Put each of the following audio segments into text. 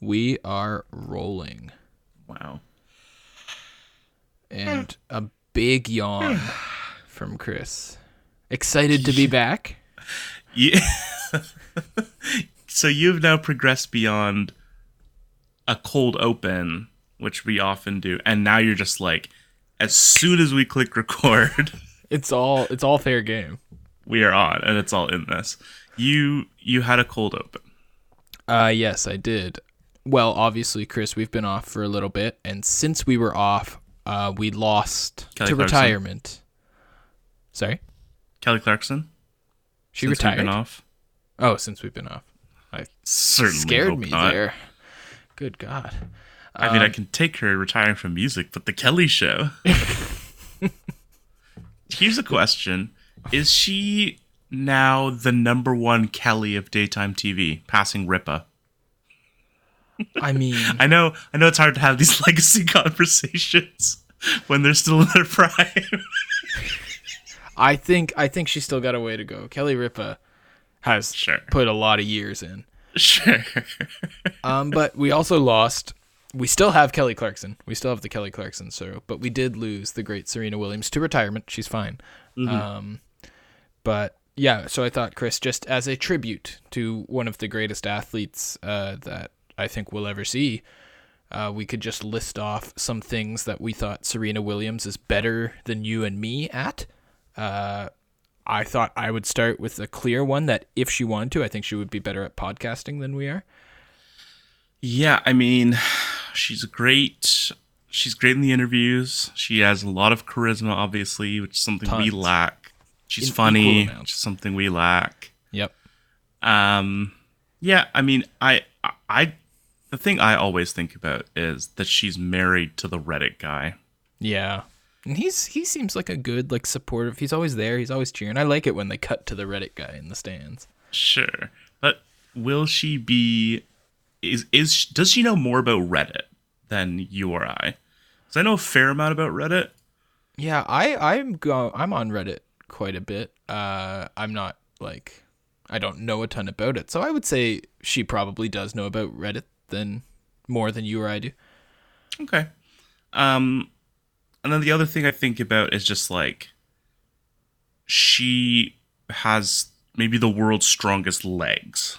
we are rolling. Wow. And a big yawn from Chris. Excited to be back? Yeah. so you've now progressed beyond a cold open, which we often do, and now you're just like, as soon as we click record, It's all it's all fair game. we are on, and it's all in this. You you had a cold open. Uh yes, I did. Well, obviously, Chris, we've been off for a little bit, and since we were off, uh, we lost Kelly to Clarkson. retirement. Sorry, Kelly Clarkson. she since we've retired. been off. Oh, since we've been off, I Certainly scared me not. there. Good God. I mean, I Um, can take her retiring from music, but the Kelly Show. Here's a question: Is she now the number one Kelly of daytime TV, passing Ripa? I mean, I know, I know, it's hard to have these legacy conversations when they're still in their prime. I think I think she's still got a way to go. Kelly Ripa has Sure. put a lot of years in. sure. Um, but we also lost. We still have Kelly Clarkson. We still have the Kelly Clarkson. So, but we did lose the great Serena Williams to retirement. She's fine. Um, but yeah. So I thought Chris, just as a tribute to one of the greatest athletes uh, that I think we'll ever see, uh, we could just list off some things that we thought Serena Williams is better than you and me at. Uh, I thought I would start with a clear one that if she wanted to, I think she would be better at podcasting than we are. Yeah, I mean, she's great. She's great in the interviews. She has a lot of charisma, obviously, which is something we lack. She's In funny, which is something we lack. Yep. Um, yeah, I mean, I, I, the thing I always think about is that she's married to the Reddit guy. Yeah. And he's he seems like a good like supportive. He's always there. He's always cheering. I like it when they cut to the Reddit guy in the stands. Sure, but will she be? Is is does she know more about Reddit than you or I? Because I know a fair amount about Reddit. Yeah, I I'm go I'm on Reddit quite a bit. Uh I'm not like I don't know a ton about it. So I would say she probably does know about Reddit than more than you or I do. Okay. Um, and then the other thing I think about is just like she has maybe the world's strongest legs.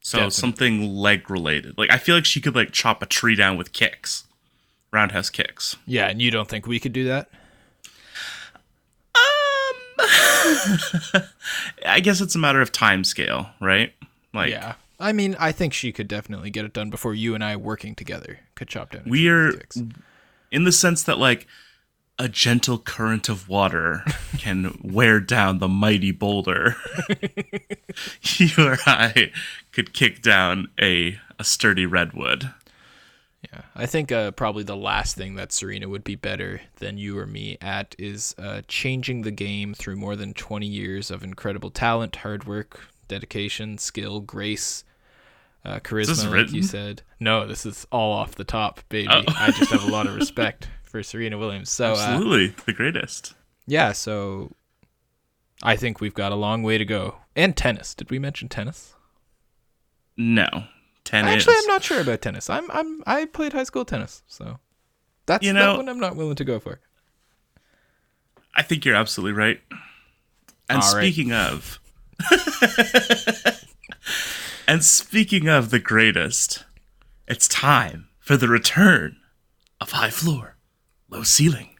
So Definitely. something leg related. Like I feel like she could like chop a tree down with kicks. Roundhouse kicks. Yeah, and you don't think we could do that? Um I guess it's a matter of time scale, right? Like yeah. I mean, I think she could definitely get it done before you and I working together could chop down. a tree we're in the sense that like a gentle current of water can wear down the mighty boulder. you or I could kick down a a sturdy redwood. Yeah, I think uh, probably the last thing that Serena would be better than you or me at is uh, changing the game through more than 20 years of incredible talent, hard work, dedication, skill, grace, uh, charisma, like you said. No, this is all off the top, baby. Oh. I just have a lot of respect for Serena Williams. So, uh, Absolutely, the greatest. yeah, so I think we've got a long way to go. And tennis. Did we mention tennis? No, ten Actually. I'm not sure about tennis. I'm I'm I played high school tennis, so that's You that know- one I'm not willing to go for. I think you're absolutely right. And All right. speaking of, and speaking of the greatest, it's time for the return of high floor, low ceiling.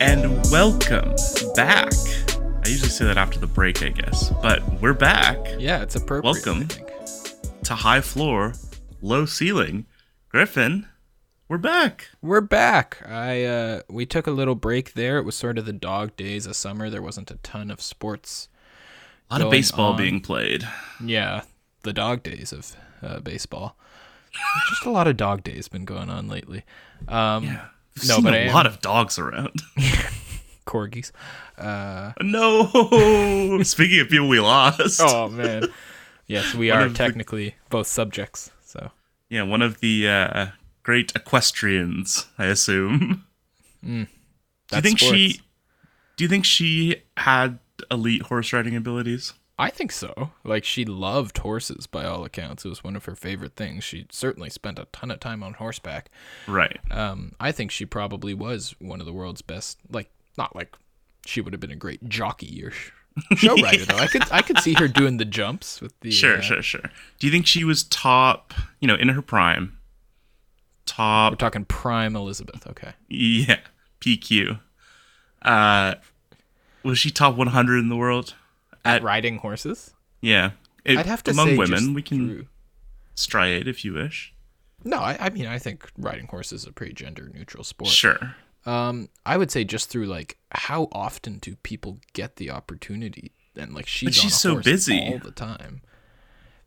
And welcome back. I usually say that after the break, I guess, but we're back Yeah, it's appropriate. Welcome. To high floor, low ceiling. Griffin, we're back. We're back. I uh we took a little break there. It was sort of the dog days of summer. There wasn't a ton of sports. A lot of baseball on. being played. Yeah, the dog days of uh, baseball. Just a lot of dog days been going on lately. Um Yeah. No, but a lot of dogs around. corgis. Uh no. Speaking of people we lost. oh man. Yes, we One are of the- technically both subjects. Yeah, one of the uh, great equestrians, I assume. do you think she do you think she had elite horse riding abilities? I think so. Like she loved horses by all accounts. It was one of her favorite things. She certainly spent a ton of time on horseback. Right. Um, I think she probably was one of the world's best. Like not like she would have been a great jockey or sh- show rider though. I could I could see her doing the jumps with the Sure, uh, sure, sure. Do you think she was top, you know, in her prime? Top We're talking prime Elizabeth. Okay. yeah, PQ. Uh was she top 100 in the world? At riding horses, Yeah. It- I'd have to among women, we can through- striate if you wish. No, I, I mean I think riding horses is a pretty gender neutral sport. Sure. Um, I would say just through like how often do people get the opportunity and like she's she's so busy. all the time.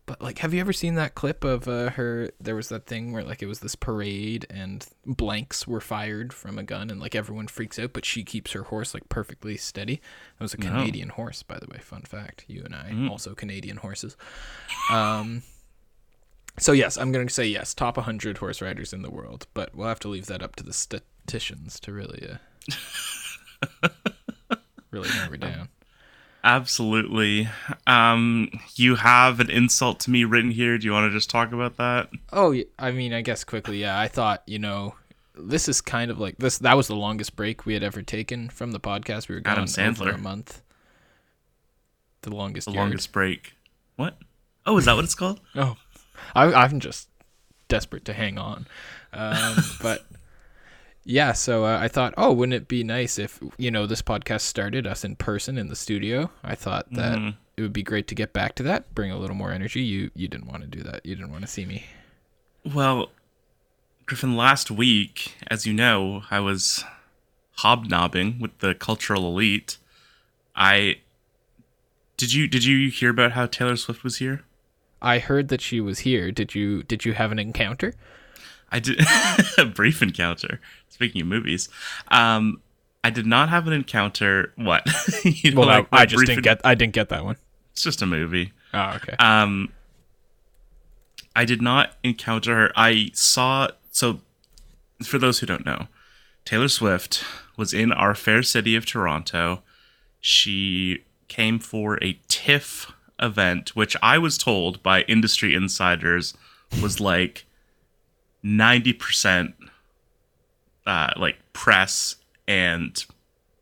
But like, have you ever seen that clip of uh, her? There was that thing where like it was this parade and blanks were fired from a gun and like everyone freaks out, but she keeps her horse like perfectly steady. That was a No. Canadian horse, by the way. Fun fact: you and I Mm. also Canadian horses. Um. So yes, I'm going to say yes, top 100 horse riders in the world, but we'll have to leave that up to the to really, uh, really narrow down. Absolutely. Um you have an insult to me written here. Do you want to just talk about that? Oh, I mean, I guess quickly, yeah. I thought, you know, this is kind of like this. That was the longest break we had ever taken from the podcast. We were gone Adam Sandler. a month. The longest. The yard. longest break. What? Oh, is that what it's called? Oh, I, I'm just desperate to hang on. Um, but yeah, so uh, I thought, oh, wouldn't it be nice if you know this podcast started us in person in the studio? I thought that Mhm. it would be great to get back to that, bring a little more energy. You you didn't want to do that. You didn't want to see me. Well, Griffin, last week, as you know, I was hobnobbing with the cultural elite. I did you did you hear about how Taylor Swift was here? I heard that she was here. Did you did you have an encounter? I did a brief encounter. Speaking of movies, um, I did not have an encounter. What? you know, Well, like I, I just didn't en- get I didn't get that one. It's just a movie. Oh, okay. Um, I did not encounter her. I saw. So, for those who don't know, Taylor Swift was in our fair city of Toronto. She came for a TIFF event, which I was told by industry insiders was like 90% uh, like press and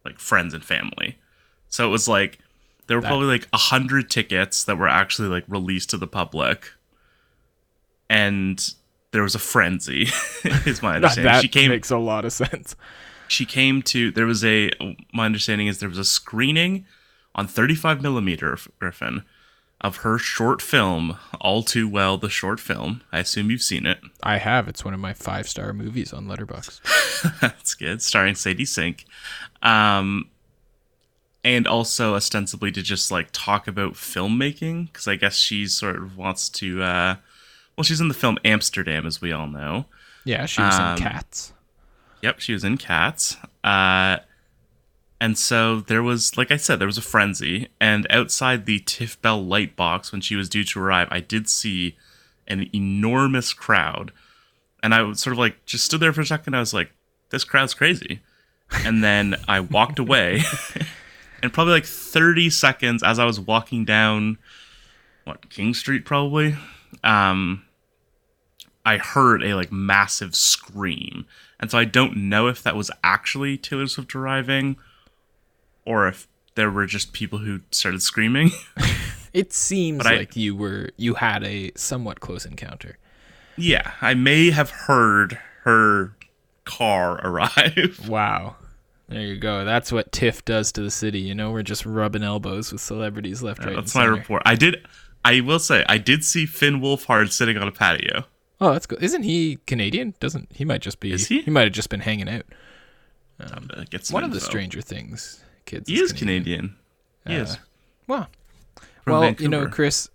like friends and family. So it was like there were That- probably like a hundred tickets that were actually like released to the public, and there was a frenzy. is my that understanding. she came. makes a lot of sense. She came to. There was a. My understanding is there was a screening on 35 millimeter Griffin of her short film, All Too Well, the short film. I assume you've seen it. I have. It's one of my five star movies on Letterboxd. That's good. Starring Sadie Sink. Um, and also ostensibly to just like talk about filmmaking because I guess she sort of wants to. Uh, well, she's in the film Amsterdam, as we all know. Yeah, she was Um, in Cats. Yep, she was in Cats. Uh, and so there was, like I said, there was a frenzy. And outside the TIFF Bell Lightbox, when she was due to arrive, I did see an enormous crowd. And I sort of like, just stood there for a second. I was like, this crowd's crazy. And then I walked away. and probably like 30 seconds as I was walking down, what, King Street probably? Um, I heard a like massive scream. And so I don't know if that was actually Taylor Swift arriving or if there were just people who started screaming. It seems but I- like you were you had a somewhat close encounter. yeah, I may have heard her car arrive. Wow. There you go. That's what TIFF does to the city. You know, we're just rubbing elbows with celebrities left, right, and That's my center. report. I did I will say I did see Finn Wolfhard sitting on a patio. Oh, that's good. Isn't he Canadian? Doesn't he might just be? Is he? He might have just been hanging out. Time to get some One of the. Stranger Things kids. He is Canadian. He Uh, is. Wow. From well, you know, Chris.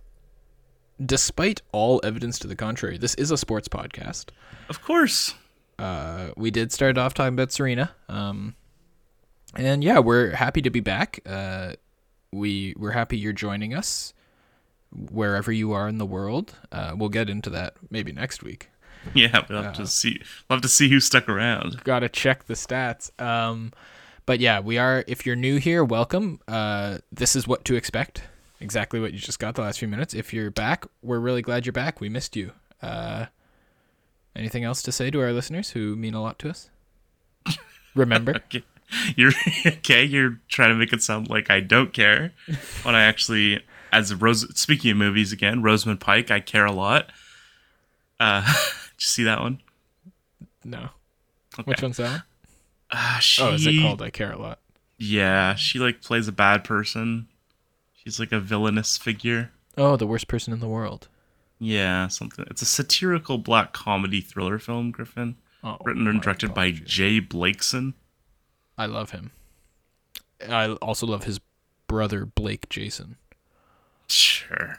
Despite all evidence to the contrary, this is a sports podcast. Of course. uh, we did start off talking about Serena. Um, and yeah, we're happy to be back. Uh, we we're happy you're joining us wherever you are in the world. Uh, we'll get into that maybe next week. Yeah, we'll have to see. We'll have to see who stuck around. Got to check the stats. Um, but yeah, we are. If you're new here, welcome. Uh, this is what to expect. Exactly what you just got the last few minutes. If you're back, we're really glad you're back. We missed you. Uh, anything else to say to our listeners who mean a lot to us? Remember, Okay. You're okay. You're trying to make it sound like I don't care, when I actually, as Rose. Speaking of movies again, Rosamund Pike, I care a lot. Uh, did you see that one? no. Which one's that one? Uh, she, Oh, is it called I Care a Lot? Yeah, she like plays a bad person. She's like a villainous figure. Oh, the worst person in the world. Yeah, something. It's a satirical black comedy thriller film, Griffin. Oh, Written and my directed by. J Blakeson. I love him. I also love his brother Blake Jason. Sure.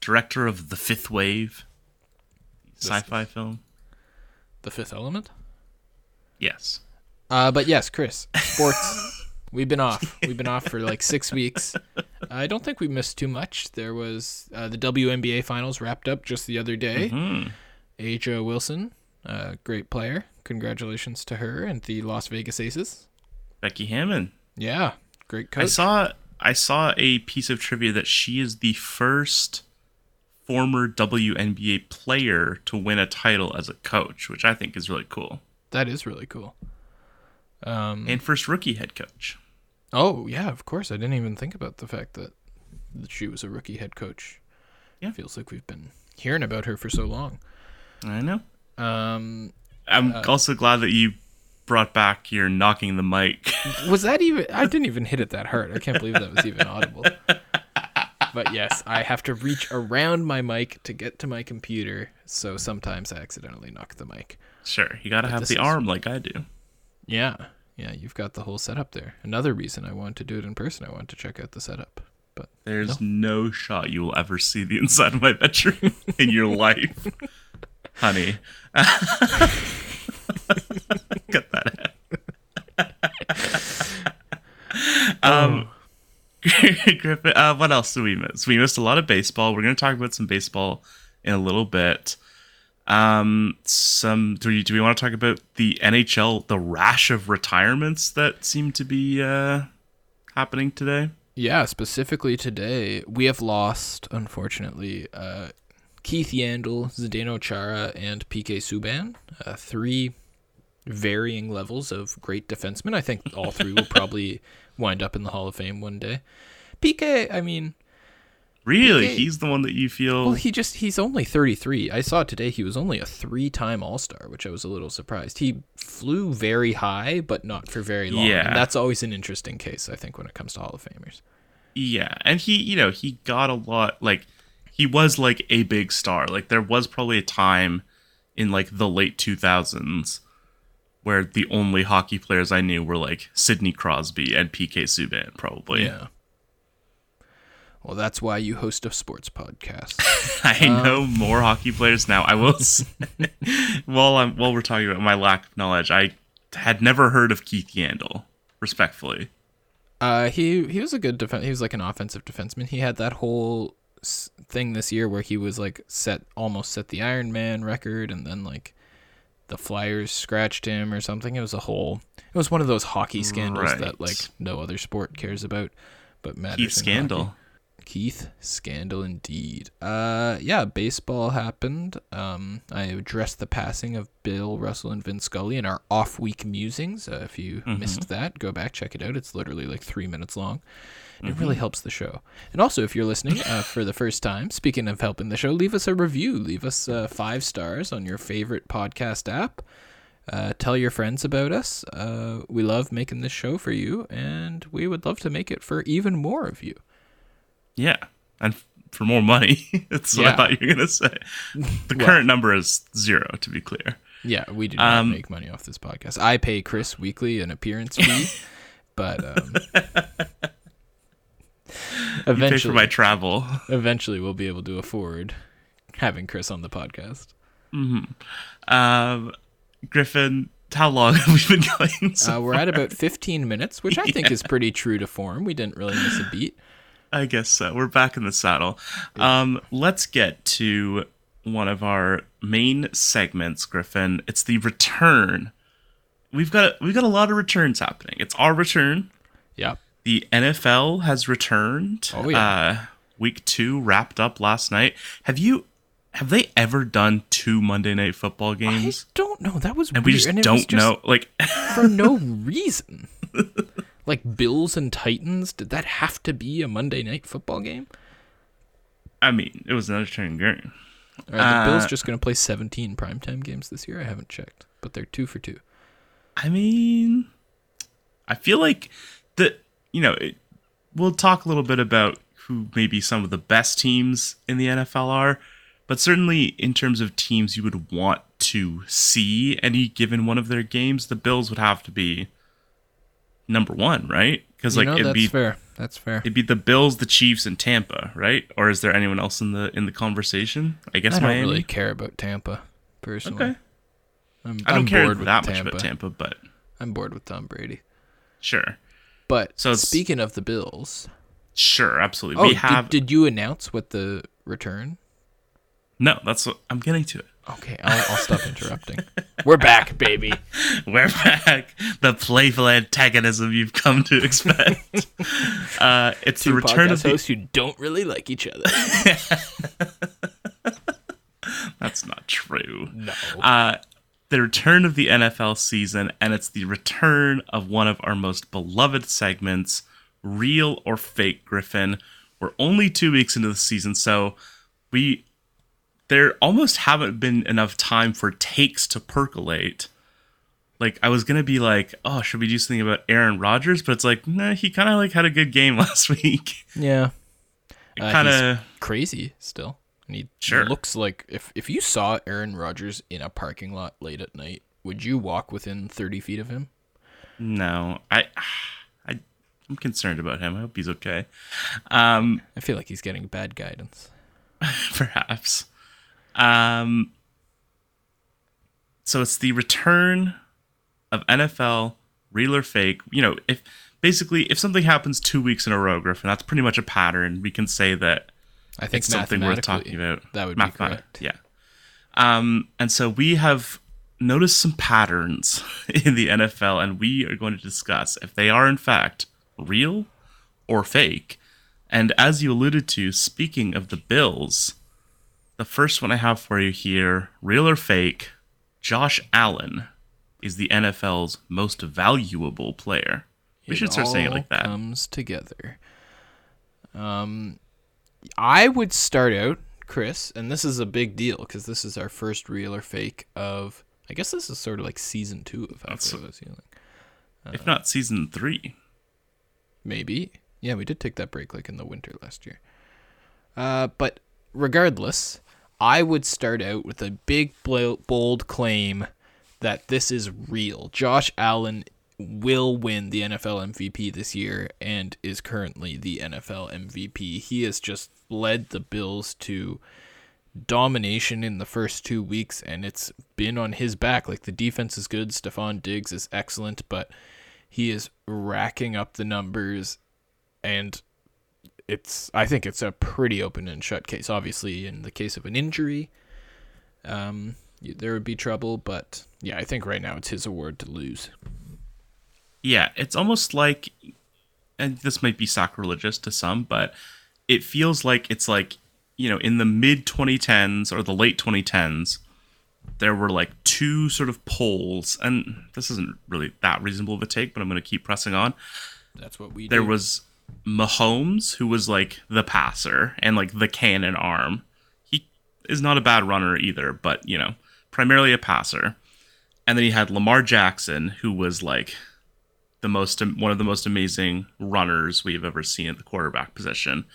Director of The Fifth Wave. Sci-fi film. The Fifth Element. Yes. Uh, but yes, Chris, sports. We've been off. We've been off for like six weeks. I don't think we missed too much. There was uh, the WNBA finals wrapped up just the other day. Hmm. A'ja Wilson, uh, great player. Congratulations to her and the Las Vegas Aces. Becky Hammon. Yeah, great I saw I saw a piece of trivia that she is the first former WNBA player to win a title as a coach, which I think is really cool. that is really cool. Um, And first rookie head coach. oh yeah, of course. I didn't even think about the fact that she was a rookie head coach. Yeah. feels like we've been hearing about her for so long. I know. Um, I'm Uh, also glad that you brought back your knocking the mic. Was that even? I didn't even hit it that hard. I can't believe that was even audible. But yes, I have to reach around my mic to get to my computer, so sometimes I accidentally knock the mic. sure, you gotta have this the is- arm like I do. Yeah, yeah, you've got the whole setup there. Another reason I wanted to do it in person, I wanted to check out the setup. But There's no shot you will ever see the inside of my bedroom in your life, honey. Cut that out. um, Griffin, uh, what else did we miss? We missed a lot of baseball. We're going to talk about some baseball in a little bit. Um, some do we do we want to talk about the NHL, the rash of retirements that seem to be uh, happening today? yeah, specifically today, we have lost, unfortunately, uh, Keith Yandle, Zdeno Chara, and PK Subban. Uh, three varying levels of great defensemen. I think all three will probably wind up in the Hall of Fame one day. PK, I mean, Really, Okay. he's the one that you feel. well, he just he's only 33. I saw today he was only a three-time All-Star, which I was a little surprised. He flew very high, but not for very long. Yeah. And that's always an interesting case, I think, when it comes to Hall of Famers. Yeah, and he, you know, he got a lot. Like, he was like a big star. Like, there was probably a time in like the late two thousands where the only hockey players I knew were like Sidney Crosby and PK Subban, probably. Yeah. Well, that's why you host a sports podcast. I Um, know more hockey players now. I will say, while I'm while we're talking about my lack of knowledge, I had never heard of Keith Yandle. Respectfully, Uh, he he was a good defense. He was like an offensive defenseman. He had that whole s- thing this year where he was like set almost set the Iron Man record, and then like the Flyers scratched him or something. It was a whole. It was one of those hockey scandals Right. that like no other sport cares about, but matters. Keith Scandal. hockey. Keith scandal indeed. Uh, yeah, baseball happened. Um, I addressed the passing of Bill Russell and Vin Scully in our off-week musings. Uh, if you missed that, go back check it out. It's literally like three minutes long. And It really helps the show. And also, if you're listening uh, for the first time, speaking of helping the show, leave us a review. Leave us uh, five stars on your favorite podcast app. Uh, tell your friends about us. Uh, we love making this show for you, and we would love to make it for even more of you. Yeah, and f- for more money. That's what I thought you were gonna say. The Well- current number is zero, to be clear. Yeah, we do not Um, make money off this podcast. I pay Chris weekly an appearance fee, but um, pay for eventually, my travel. eventually we'll be able to afford having Chris on the podcast. Um, Griffin, how long have we been going? So Uh, we're at about 15 minutes, which I think is pretty true to form. We didn't really miss a beat. I guess so. We're back in the saddle. Um, let's get to one of our main segments, Griffin. It's the return. We've got we've got a lot of returns happening. It's our return. Yep. The NFL has returned. Oh, yeah. Uh, week two wrapped up last night. Have you? Have they ever done two Monday night football games? I don't know. That was and we weird. just and don't just know. Like, for no reason. Like Bills and Titans, did that have to be a Monday night football game? I mean, it was an entertaining game. Are the Bills Uh, just going to play 17 primetime games this year? I haven't checked, but they're two for two. I mean, I feel like the you know it, we'll talk a little bit about who maybe some of the best teams in the NFL are, but certainly in terms of teams you would want to see any given one of their games, the Bills would have to be number one, right? Because You like know, it'd that's be fair. That's fair. it'd be the Bills, the Chiefs, and Tampa, right? Or is there anyone else in the in the conversation? I guess I don't Miami. really care about Tampa, personally. Okay, I'm, I don't I'm care bored with that much Tampa. about Tampa, but I'm bored with Tom Brady. sure, But So speaking of the Bills, sure, absolutely. oh, we have did, did you announce what the return? No, that's what I'm getting to it. Okay, I'll, I'll stop interrupting. We're back, baby. We're back. The playful antagonism you've come to expect. uh, it's Two the return of the. hosts who don't really like each other. That's not true. No. Uh, the return of the NFL season, and it's the return of one of our most beloved segments, real or fake Griffin. We're only two weeks into the season, so we there almost haven't been enough time for takes to percolate. Like I was gonna be like, oh, should we do something about Aaron Rodgers? But it's like, nah, he kind of like had a good game last week. yeah. Uh, kind of crazy still. And he Sure. looks like if if you saw Aaron Rodgers in a parking lot late at night, would you walk within thirty feet of him? no, I, I, I'm concerned about him. I hope he's okay. Um, I feel like he's getting bad guidance. perhaps. Um, so it's the return of NFL real or fake. You know, if basically if something happens two weeks in a row, Griffin, that's pretty much a pattern. We can say that I think it's something worth talking about. That would be correct. Yeah. Um, and so we have noticed some patterns in the NFL, and we are going to discuss if they are in fact real or fake. And as you alluded to, speaking of the Bills, the first one I have for you here, real or fake, Josh Allen is the NFL's most valuable player. We It should start saying it like that. Comes together. Um, I would start out, Chris, and this is a big deal because this is our first real or fake of. I guess this is sort of like season two of That's- Halfway House Healing. if not season three. Maybe. Yeah, we did take that break like in the winter last year. Uh, but regardless, I would start out with a big, bold claim that this is real. Josh Allen will win the NFL MVP this year and is currently the NFL MVP. He has just led the Bills to domination in the first two weeks, and it's been on his back. Like the defense is good, Stefon Diggs is excellent, but he is racking up the numbers, and it's I think it's a pretty open and shut case. Obviously, in the case of an injury, um, there would be trouble, but yeah, I think right now it's his award to lose. Yeah, it's almost like, and this might be sacrilegious to some, but it feels like it's like, you know, in the mid 2010s or the late 2010s, there were like two sort of polls, and this isn't really that reasonable of a take, but I'm going to keep pressing on. That's what we There do. was Mahomes, who was like the passer and like the cannon arm. He is not a bad runner either, but, you know, primarily a passer. And then he had Lamar Jackson, who was like the most one of the most amazing runners we've ever seen at the quarterback position.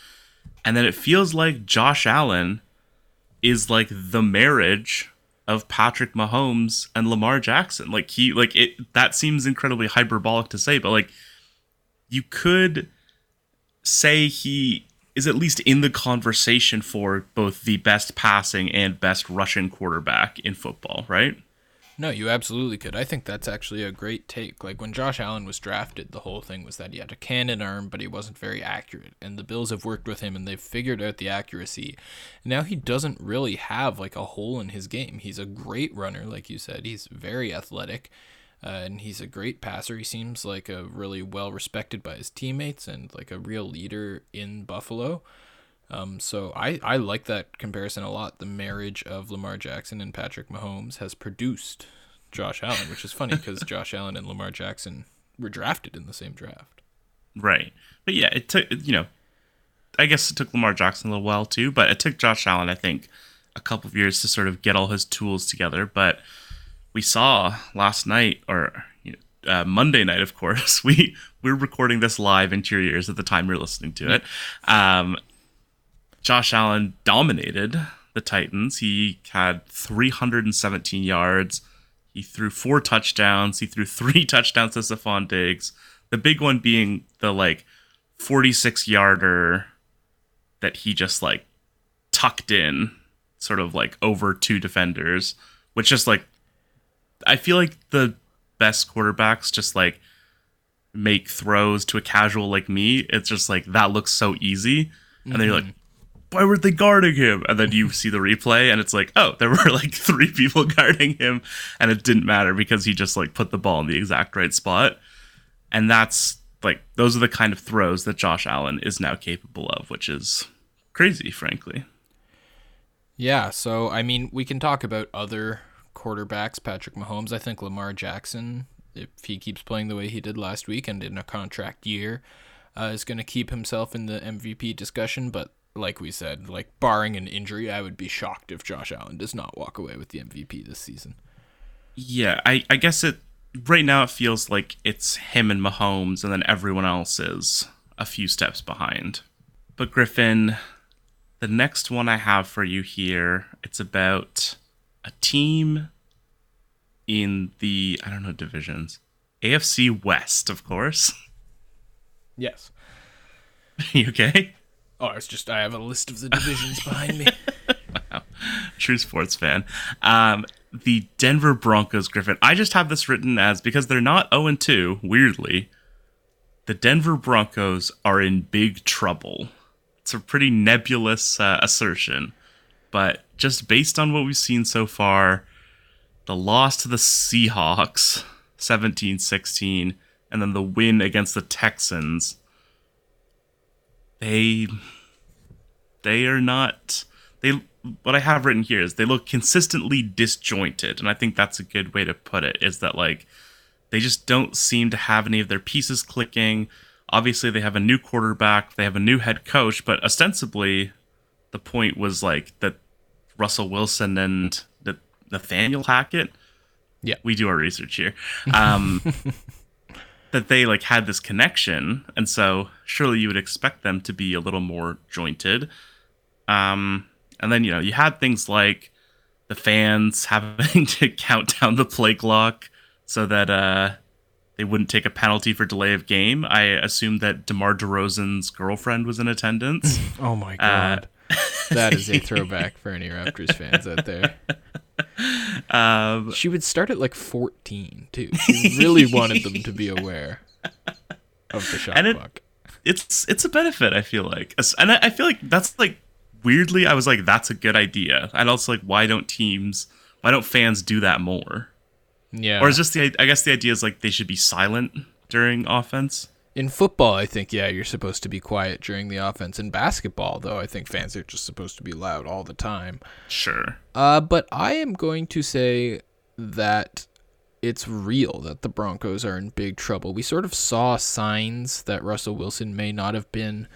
And then it feels like Josh Allen is like the marriage of Patrick Mahomes and Lamar Jackson. Like he like it that seems incredibly hyperbolic to say, but like you could say he is at least in the conversation for both the best passing and best rushing quarterback in football, right? No, you absolutely could. I think that's actually a great take. Like when Josh Allen was drafted, the whole thing was that he had a cannon arm, but he wasn't very accurate. And the Bills have worked with him and they've figured out the accuracy. Now he doesn't really have like a hole in his game. He's a great runner, like you said. He's very athletic. Uh, and he's a great passer. He seems like a really well respected by his teammates and like a real leader in Buffalo. Um, so I, I like that comparison a lot. The marriage of Lamar Jackson and Patrick Mahomes has produced Josh Allen, which is funny because Josh Allen and Lamar Jackson were drafted in the same draft. Right. But yeah, it took, you know, I guess it took Lamar Jackson a little while too, but it took Josh Allen, I think, a couple of years to sort of get all his tools together. But we saw last night, or uh, Monday night, of course, we we're recording this live into your ears at the time you're listening to it. Um, Josh Allen dominated the Titans. He had 317 yards. He threw four touchdowns. He threw three touchdowns to Stefon Diggs. The big one being the like 46 yarder that he just like tucked in, sort of like over two defenders, which just like I feel like the best quarterbacks just like make throws to a casual like me. It's just like that looks so easy, and then you're like, mm-hmm. why were they guarding him? And then you see the replay, and it's like, oh, there were like three people guarding him, and it didn't matter because he just like put the ball in the exact right spot, and that's like those are the kind of throws that Josh Allen is now capable of, which is crazy, frankly. Yeah, so I mean, we can talk about other quarterbacks, Patrick Mahomes. I think Lamar Jackson, if he keeps playing the way he did last week and in a contract year, uh, is going to keep himself in the MVP discussion. But like we said, like barring an injury, I would be shocked if Josh Allen does not walk away with the MVP this season. Yeah, I, I guess it right now it feels like it's him and Mahomes, and then everyone else is a few steps behind. But Griffin, the next one I have for you here, it's about a team in the I don't know divisions. AFC West, of course. Yes. you okay? Oh, it's just I have a list of the divisions behind me. wow. True sports fan. Um, the Denver Broncos, Griffin. I just have this written as because they're not 0 2, weirdly. The Denver Broncos are in big trouble. It's a pretty nebulous uh, assertion, but just based on what we've seen so far, the loss to the Seahawks 17 16, and then the win against the Texans, they they are not they what I have written here is they look consistently disjointed, and I think that's a good way to put it. Is that like they just don't seem to have any of their pieces clicking. Obviously, they have a new quarterback, they have a new head coach, but ostensibly, the point was like that Russell Wilson and the Nathaniel Hackett. Yeah, we do our research here. Um, that they like had this connection, and so surely you would expect them to be a little more jointed. Um, and then you know you had things like the fans having to count down the play clock so that uh, they wouldn't take a penalty for delay of game. I assumed that DeMar DeRozan's girlfriend was in attendance. oh my god. Uh, that is a throwback for any Raptors fans out there. Um, she would start at like 14 too. She really wanted them to be aware of the shot and clock. it's it's a benefit. I feel like, and I, I feel like that's like weirdly. I was like, that's a good idea. And also like, why don't teams, why don't fans do that more? Yeah. Or is just the I guess the idea is like they should be silent during offense. In football, I think yeah, you're supposed to be quiet during the offense. In basketball, though, I think fans are just supposed to be loud all the time. Sure. Uh, but I am going to say that it's real that the Broncos are in big trouble. We sort of saw signs that Russell Wilson may not have been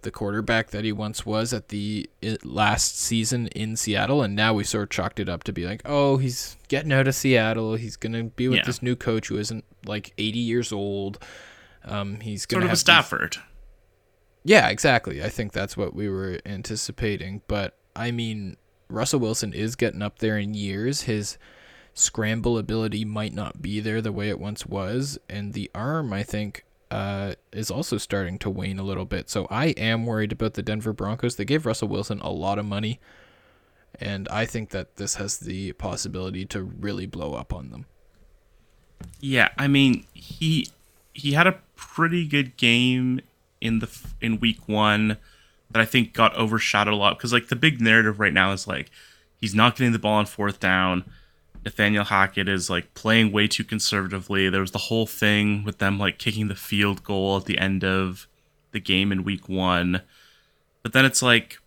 the quarterback that he once was at the last season in Seattle, and now we sort of chalked it up to be like, oh, he's getting out of Seattle. He's gonna be with yeah. this new coach who isn't like 80 years old. Um, he's sort of a Stafford. These... Yeah, exactly. I think that's what we were anticipating. But I mean, Russell Wilson is getting up there in years. His scramble ability might not be there the way it once was, and the arm, I think, uh, is also starting to wane a little bit. So I am worried about the Denver Broncos. They gave Russell Wilson a lot of money, And I think that this has the possibility to really blow up on them. Yeah, I mean, he he had a pretty good game in the in week 1 that I think got overshadowed a lot because like the big narrative right now is like he's not getting the ball on fourth down. Nathaniel Hackett is like playing way too conservatively. There was the whole thing with them like kicking the field goal at the end of the game in week 1. But then it's like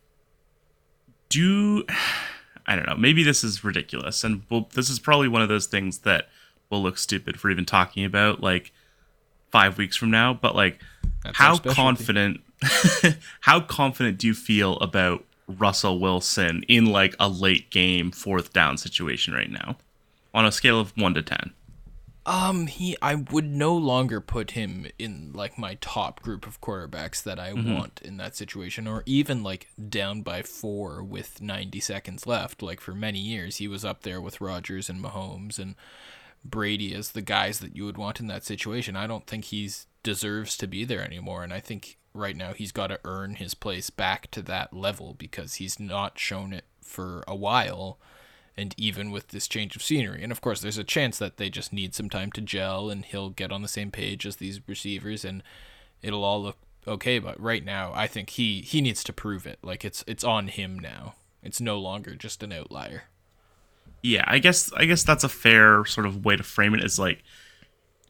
do I don't know, maybe this is ridiculous and this is probably one of those things that will look stupid for even talking about like 5 weeks from now, but like That's how confident how confident do you feel about Russell Wilson in like a late game fourth down situation right now on a scale of 1 to 10 Um, he I would no longer put him in like my top group of quarterbacks that I want in that situation, or even like down by four with ninety seconds left. Like for many years, he was up there with Rodgers and Mahomes and Brady as the guys that you would want in that situation. I don't think he's deserves to be there anymore, and I think right now he's got to earn his place back to that level because he's not shown it for a while and even with this change of scenery. And of course, there's a chance that they just need some time to gel and he'll get on the same page as these receivers and it'll all look okay. But right now, I think he he needs to prove it. Like it's it's on him now. It's no longer just an outlier. Yeah i guess i guess that's a fair sort of way to frame it is like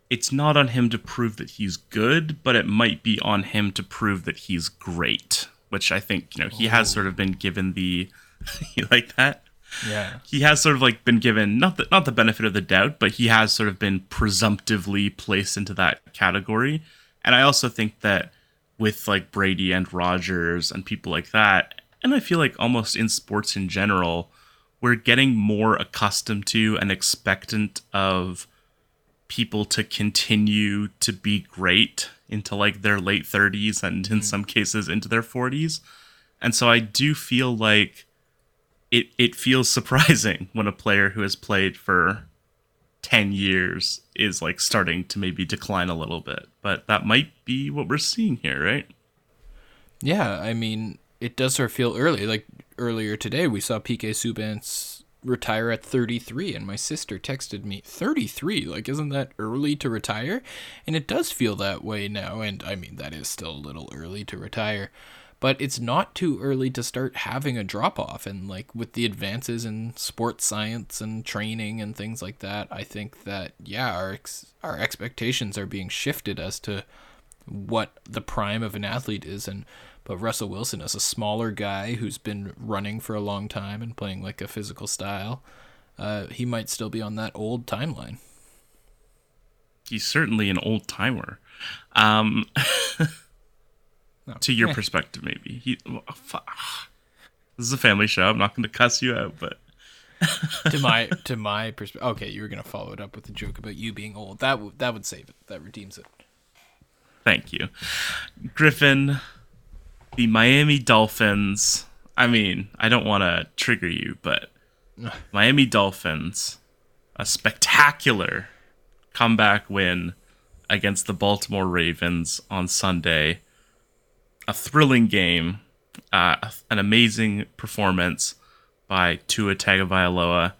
it's not on him to prove that he's good but it might be on him to prove that he's great which i think you know he has sort of been given the like that Yeah. he has sort of like been given not the not the benefit of the doubt but he has sort of been presumptively placed into that category and i also think that with like brady and rodgers and people like that and i feel like almost in sports in general we're getting more accustomed to and expectant of people to continue to be great into like their late 30s and in mm-hmm. some cases into their 40s. And so I do feel like it it feels surprising when a player who has played for 10 years is like starting to maybe decline a little bit. But that might be what we're seeing here, right? Yeah, I mean, it does sort of feel early. Like earlier today, we saw PK Subban retire at 33, and my sister texted me, 33? Like, isn't that early to retire? And it does feel that way now, and I mean, that is still a little early to retire. But it's not too early to start having a drop off. And, like, with the advances in sports science and training and things like that, I think that, yeah, our, ex- our expectations are being shifted as to what the prime of an athlete is and but Russell Wilson is a smaller guy who's been running for a long time and playing like a physical style. Uh, he might still be on that old timeline. He's certainly an old timer. Um, No. to your perspective, maybe. He, well, this is a family show. I'm not going to cuss you out, but to my to my perspective. Okay, you were gonna follow it up with a joke about you being old. That w- that would save it. That redeems it. thank you. Griffin, the Miami Dolphins. I mean, I don't want to trigger you, but Miami Dolphins, a spectacular comeback win against the Baltimore Ravens on Sunday. A thrilling game, uh, an amazing performance by Tua Tagovailoa.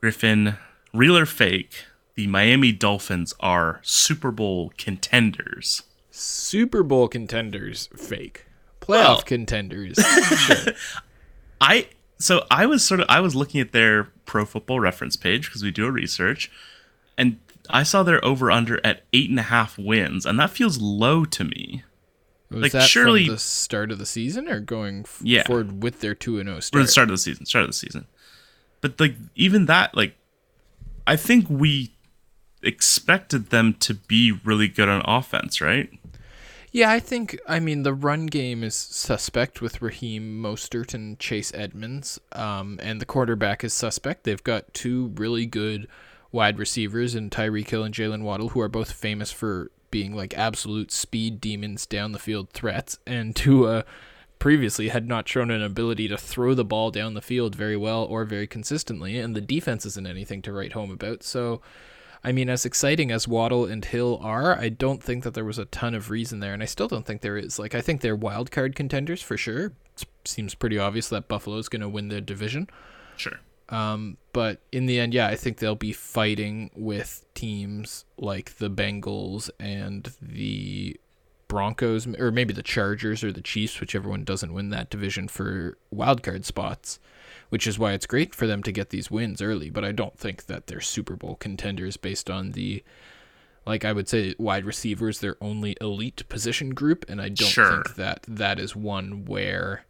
Griffin, real or fake? The Miami Dolphins are Super Bowl contenders. Super Bowl contenders, fake. Playoff Well- contenders, sure. I so I was sort of I was looking at their Pro Football Reference page because we do a research, and I saw their over under at eight and a half wins, and that feels low to me. Was Like, that surely- the start of the season or going f- Yeah. forward with their two and zero Or start? the start of the season, start of the season. But like even that, like I think we expected them to be really good on offense, right? Yeah, I think I mean the run game is suspect with Raheem Mostert and Chase Edmonds, um, and the quarterback is suspect. They've got two really good wide receivers in Tyreek Hill and Jaylen Waddle, who are both famous for being like absolute speed demons down the field threats, and Tua previously had not shown an ability to throw the ball down the field very well or very consistently, and the defense isn't anything to write home about. So I mean, as exciting as Waddle and Hill are, I don't think that there was a ton of reason there, and I still don't think there is. Like, I think they're wild card contenders for sure. It seems pretty obvious that Buffalo's going to win the division. Sure. Um, but in the end, yeah, I think they'll be fighting with teams like the Bengals and the Broncos, or maybe the Chargers or the Chiefs, whichever one doesn't win that division for wildcard spots, which is why it's great for them to get these wins early. But I don't think that they're Super Bowl contenders based on the, like I would say, wide receivers, their only elite position group. And I don't Sure. think that that is one where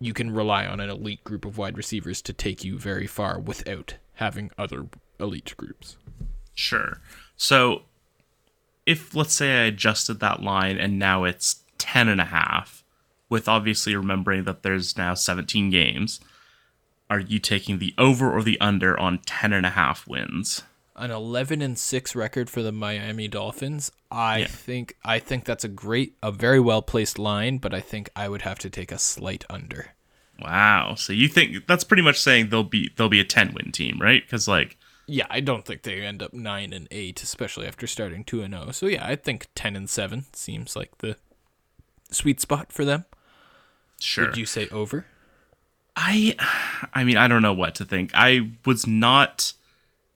you can rely on an elite group of wide receivers to take you very far without having other elite groups. Sure. So if let's say I adjusted that line and now it's 10 and a half with obviously remembering that there's now 17 games, are you taking the over or the under on 10 and a half wins? An 11 and 6 record for the Miami Dolphins. I Yeah. think I think that's a great a very well placed line, but I think I would have to take a slight under. Wow. So you think that's pretty much saying they'll be they'll be a 10 win team, right? Cuz like Yeah, I don't think they end up 9 and 8, especially after starting 2 and 0. So yeah, I think 10 and 7 seems like the sweet spot for them. Sure. Would you say over? I I mean, I don't know what to think. I was not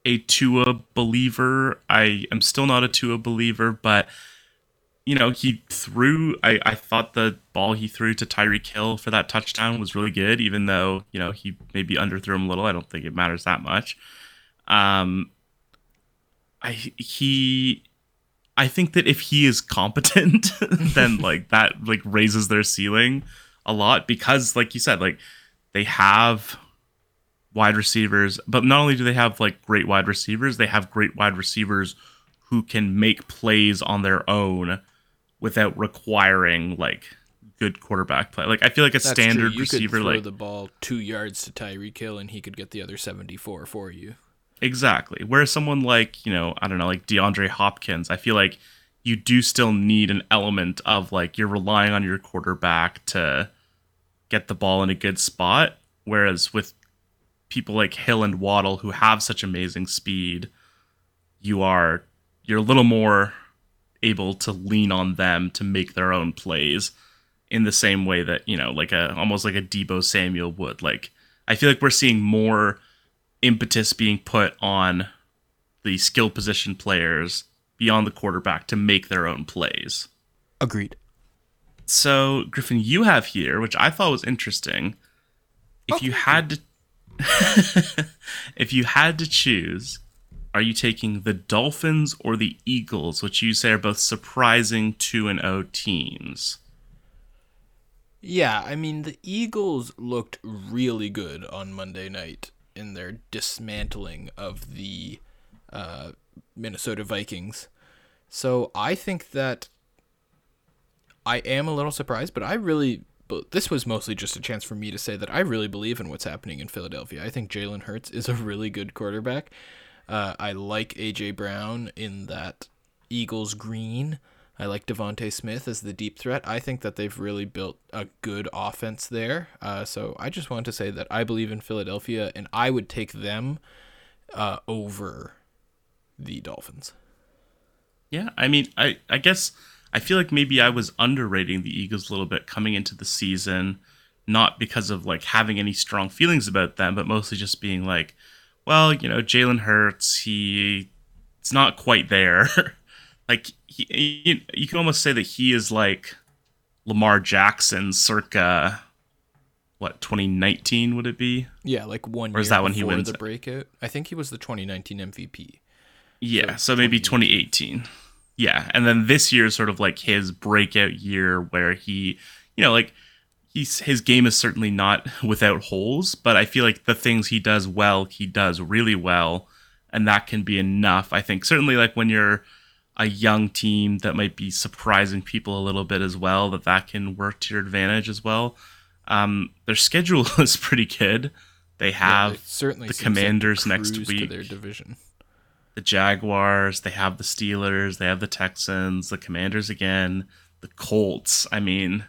a Tua believer. I am still not a Tua believer, but you know, he threw I, I thought the ball he threw to Tyreek Hill for that touchdown was really good, even though, you know, he maybe underthrew him a little. I don't think it matters that much. Um I he I think that if he is competent, then like that like raises their ceiling a lot because like you said, like they have wide receivers, but not only do they have like great wide receivers, they have great wide receivers who can make plays on their own without requiring like good quarterback play. Like I feel like a That's standard receiver like the ball 2 yards to Tyreek Hill and he could get the other 74 for you. Exactly. Whereas someone like, you know, I don't know, like DeAndre Hopkins, I feel like you do still need an element of like you're relying on your quarterback to get the ball in a good spot. Whereas with people like Hill and Waddle who have such amazing speed, you are you're a little more able to lean on them to make their own plays in the same way that, you know, like a almost like a Deebo Samuel would. Like I feel like we're seeing more impetus being put on the skill position players beyond the quarterback to make their own plays. Agreed. So, Griffin, you have here, which I thought was interesting. If you had to if you had to choose, are you taking the Dolphins or the Eagles, which you say are both surprising 2 and 0 teams? Yeah, I mean the Eagles looked really good on Monday night in their dismantling of the uh, Minnesota Vikings. So I think that I am a little surprised, but I really but this was mostly just a chance for me to say that I really believe in what's happening in Philadelphia. I think Jalen Hurts is a really good quarterback. Uh, I like AJ Brown in that Eagles green. I like DeVonta Smith as the deep threat. I think that they've really built a good offense there. Uh, so I just want to say that I believe in Philadelphia, and I would take them uh, over the Dolphins. Yeah, I mean, I I guess I feel like maybe I was underrating the Eagles a little bit coming into the season, not because of like having any strong feelings about them, but mostly just being like, well, you know, Jalen Hurts, he it's not quite there. like he, you, you can almost say that he is like Lamar Jackson circa what 2019 would it be? Yeah, like one Or is year that when he before wins the it? breakout. I think he was the 2019 MVP. Yeah, so, maybe 2018. Yeah, and then this year is sort of like his breakout year where he, you know, like he's his game is certainly not without holes, but I feel like the things he does well, he does really well, and that can be enough. I think certainly like when you're a young team that might be surprising people a little bit as well, that that can work to your advantage as well. Um, their schedule is pretty good. They have Yeah, certainly the seems like Commanders next week. their division. The Jaguars, they have the Steelers, they have the Texans, the Commanders again, the Colts. I mean,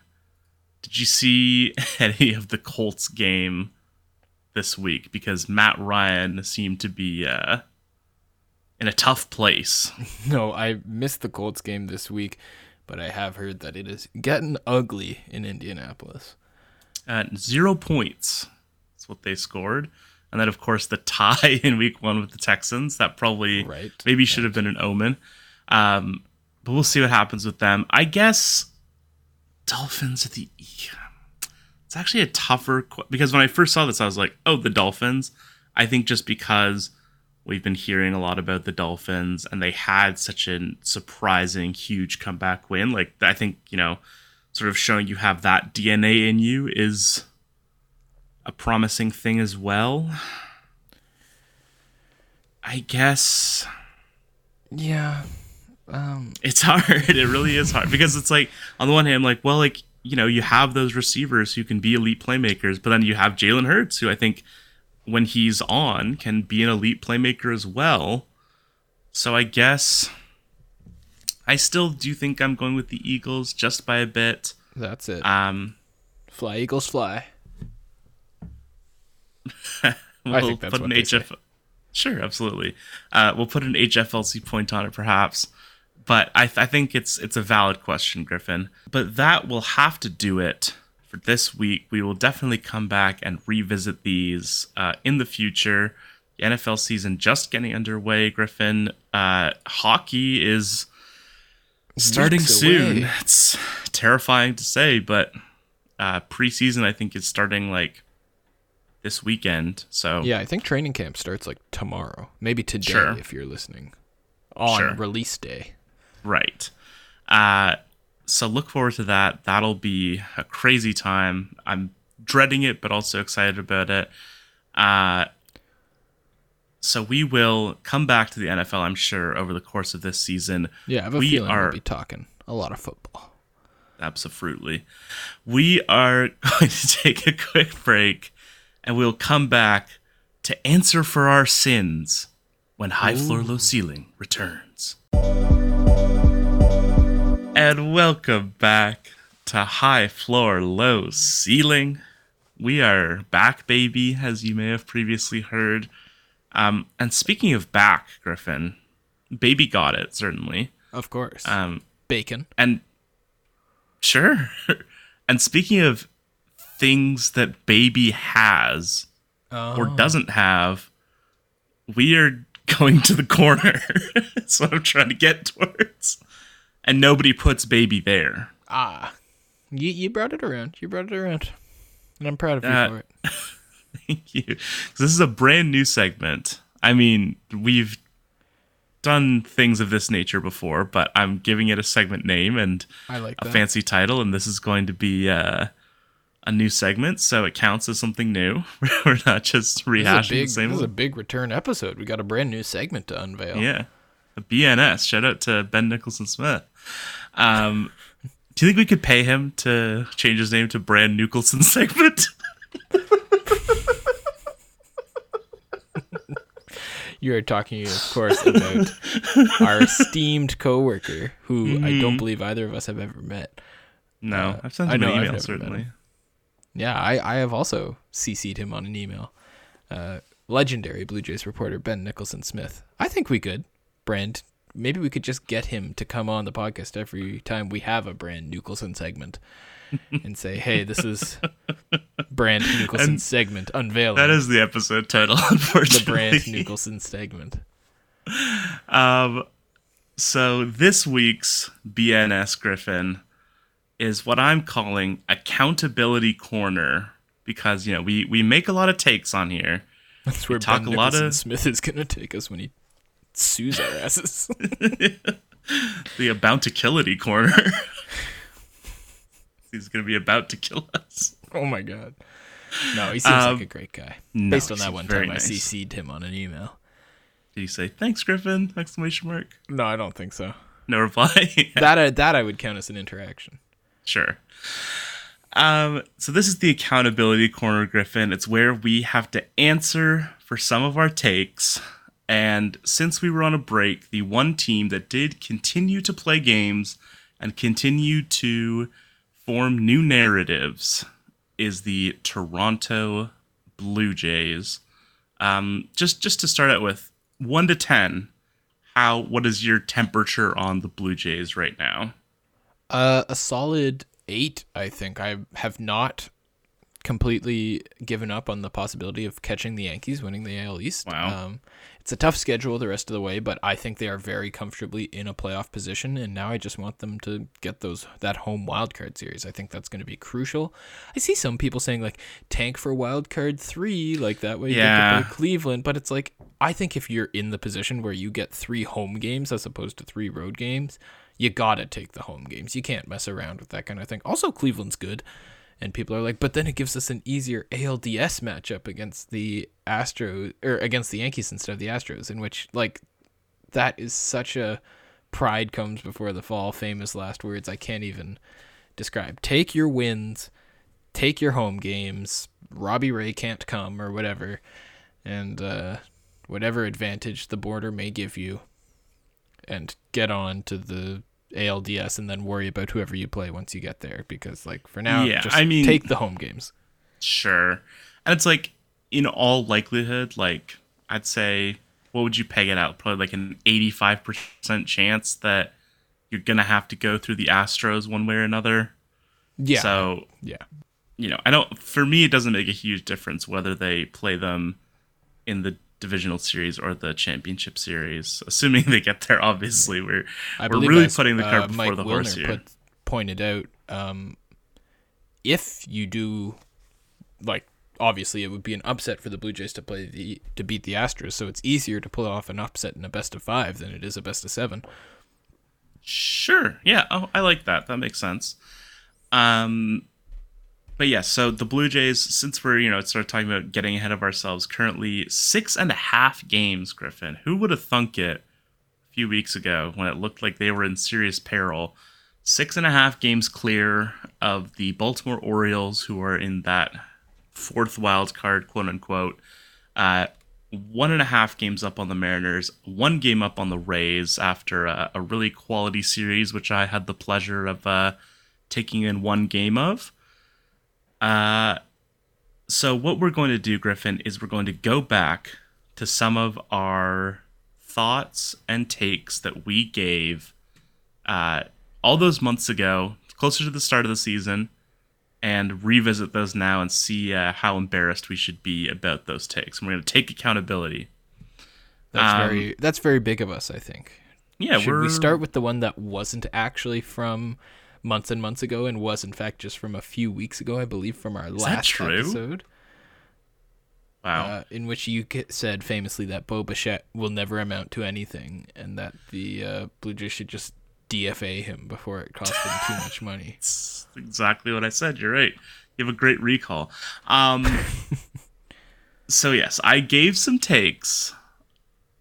did you see any of the Colts game this week? Because Matt Ryan seemed to be uh, in a tough place. No, I missed the Colts game this week, but I have heard that it is getting ugly in Indianapolis. At zero points. That's what they scored. And then, of course, the tie in week one with the Texans. That probably Right. maybe should have been an omen. Um, but we'll see what happens with them. I guess Dolphins at the. It's actually a tougher qu- because when I first saw this, I was like, "Oh, the Dolphins." I think just because we've been hearing a lot about the Dolphins and they had such a surprising, huge comeback win. Like I think you know, sort of showing you have that DNA in you is a promising thing as well. I guess Yeah. Um, it's hard. It really is hard because it's like on the one hand, like, well, like you know, you have those receivers who can be elite playmakers, but then you have Jalen Hurts, who I think when he's on can be an elite playmaker as well. So I guess I still do think I'm going with the Eagles just by a bit. that's it. Um, fly Eagles fly. we'll think that's put what an they say. HF. Sure, absolutely. Uh, we'll put an HFLC point on it, perhaps. But I, th- I think it's it's a valid question, Griffin. But that will have to do it for this week. We will definitely come back and revisit these uh, in the future. The NFL season just getting underway, Griffin. Uh, hockey is starting Weeks soon. away. It's terrifying to say, but uh, preseason I think is starting like this weekend. So Yeah, I think training camp starts like tomorrow. Maybe today Sure. if you're listening. On Sure. release day. Right. Uh, so look forward to that. That'll be a crazy time. I'm dreading it, but also excited about it. Uh, so we will come back to the NFL, I'm sure, over the course of this season. Yeah, I have a We feeling are- we'll be talking a lot of football. Absolutely. We are going to take a quick break and we'll come back to answer for our sins when High Floor Low Ceiling returns. And welcome back to High Floor Low Ceiling. We are back, baby, as you may have previously heard. Um, and speaking of back, Griffin, baby got it, certainly. Of course. Um, Bacon. and sure. and speaking of things that baby has or doesn't have, we are going to the corner. That's what I'm trying to get towards. And nobody puts baby there. Ah. You you brought it around. You brought it around. And I'm proud of you Uh, for it. Thank you. This is a brand new segment. I mean, we've done things of this nature before, but I'm giving it a segment name and I like a fancy title, and this is going to be uh, a new segment, so it counts as something new. We're not just This is a rehashing big, the same. this is a big return episode. We got a brand new segment to unveil. Yeah, a BNS. Shout out to Ben Nicholson Smith. Um, do you think we could pay him to change his name to Brand Nicholson segment? You are talking, of course, about our esteemed coworker, who I don't believe either of us have ever met. no, Uh, I've sent I him know, an email certainly. Yeah, I, I have also CC'd him on an email. Uh, legendary Blue Jays reporter Ben Nicholson Smith. I think we could, Brand. Maybe we could just get him to come on the podcast every time we have a Brand Nicholson segment, and say, "Hey, this is Brand Nicholson And segment unveiling That is the episode title, unfortunately. the. Brand Nicholson segment." Um, so this week's BNS Griffin is what I'm calling accountability corner because you know we we make a lot of takes on here. That's where talk Ben a lot of- Smith is gonna take us when he sues our asses. The about to killity corner. He's gonna be about to kill us. oh my god. No, he seems Um, like a great guy. no, Based on that one time nice. I CC'd him on an email. Did he say thanks, Griffin? Exclamation mark. No, I don't think so. No reply. That I, that I would count as an interaction. Sure. Um, so this is the accountability corner, Griffin. It's where we have to answer for some of our takes. And since we were on a break, the one team that did continue to play games and continue to form new narratives is the Toronto Blue Jays. Um, just just to start out with, one to ten, how what is your temperature on the Blue Jays right now? Uh, a solid eight, I think. I have not completely given up on the possibility of catching the Yankees winning the AL East. Wow. Um, it's a tough schedule the rest of the way, but I think they are very comfortably in a playoff position, and now I just want them to get those that home wild card series. I think that's going to be crucial. I see some people saying like tank for wild card three, like that way you get to play Cleveland, but it's like I think if you're in the position where you get three home games as opposed to three road games, you gotta take the home games. You can't mess around with that kind of thing. Also, Cleveland's good. And people are like, but then it gives us an easier ALDS matchup against the Astros or against the Yankees instead of the Astros, in which like that is such a pride comes before the fall, famous last words I can't even describe. Take your wins, take your home games. Robbie Ray can't come or whatever, and uh, whatever advantage the border may give you, and get on to the ALDS and then worry about whoever you play once you get there. Because like for now, Yeah, just I mean- take the home games. Sure. And it's like, in all likelihood, like, I'd say, what would you peg it out? Probably like an 85% chance that you're going to have to go through the Astros one way or another. Yeah. So, yeah. you know, I don't, for me, it doesn't make a huge difference whether they play them in the divisional series or the championship series, assuming they get there, obviously. We're, I we're really as, putting the cart uh, before Mike the Wilner horse here. Put, pointed out, um, if you do, like, obviously it would be an upset for the Blue Jays to play the to beat the Astros, so it's easier to pull off an upset in a best of five than it is a best of seven. Sure. Yeah. Oh, I like that. That makes sense. Um, but yeah, so the Blue Jays, since we're, you know, started talking about getting ahead of ourselves, currently six and a half games, Griffin. Who would have thunk it a few weeks ago when it looked like they were in serious peril? Six and a half games clear of the Baltimore Orioles, who are in that fourth wild card, quote unquote. Uh, one and a half games up on the Mariners, one game up on the Rays after a, a really quality series, which I had the pleasure of uh, taking in one game of. Uh, so, what we're going to do, Griffin, is we're going to go back to some of our thoughts and takes that we gave uh, all those months ago, closer to the start of the season, and revisit those now and see uh, how embarrassed we should be about those takes. And we're going to take accountability. That's Um, very that's very big of us, I think. Yeah, Should we're we start with the one that wasn't actually from months and months ago and was in fact just from a few weeks ago, I believe, from our that last true? episode, Wow. uh, in which you said famously that Bo Bichette will never amount to anything and that the uh, Blue Jays should just DFA him before it costs them too much money. That's exactly what I said. You're right. You have a great recall. Um, so yes, I gave some takes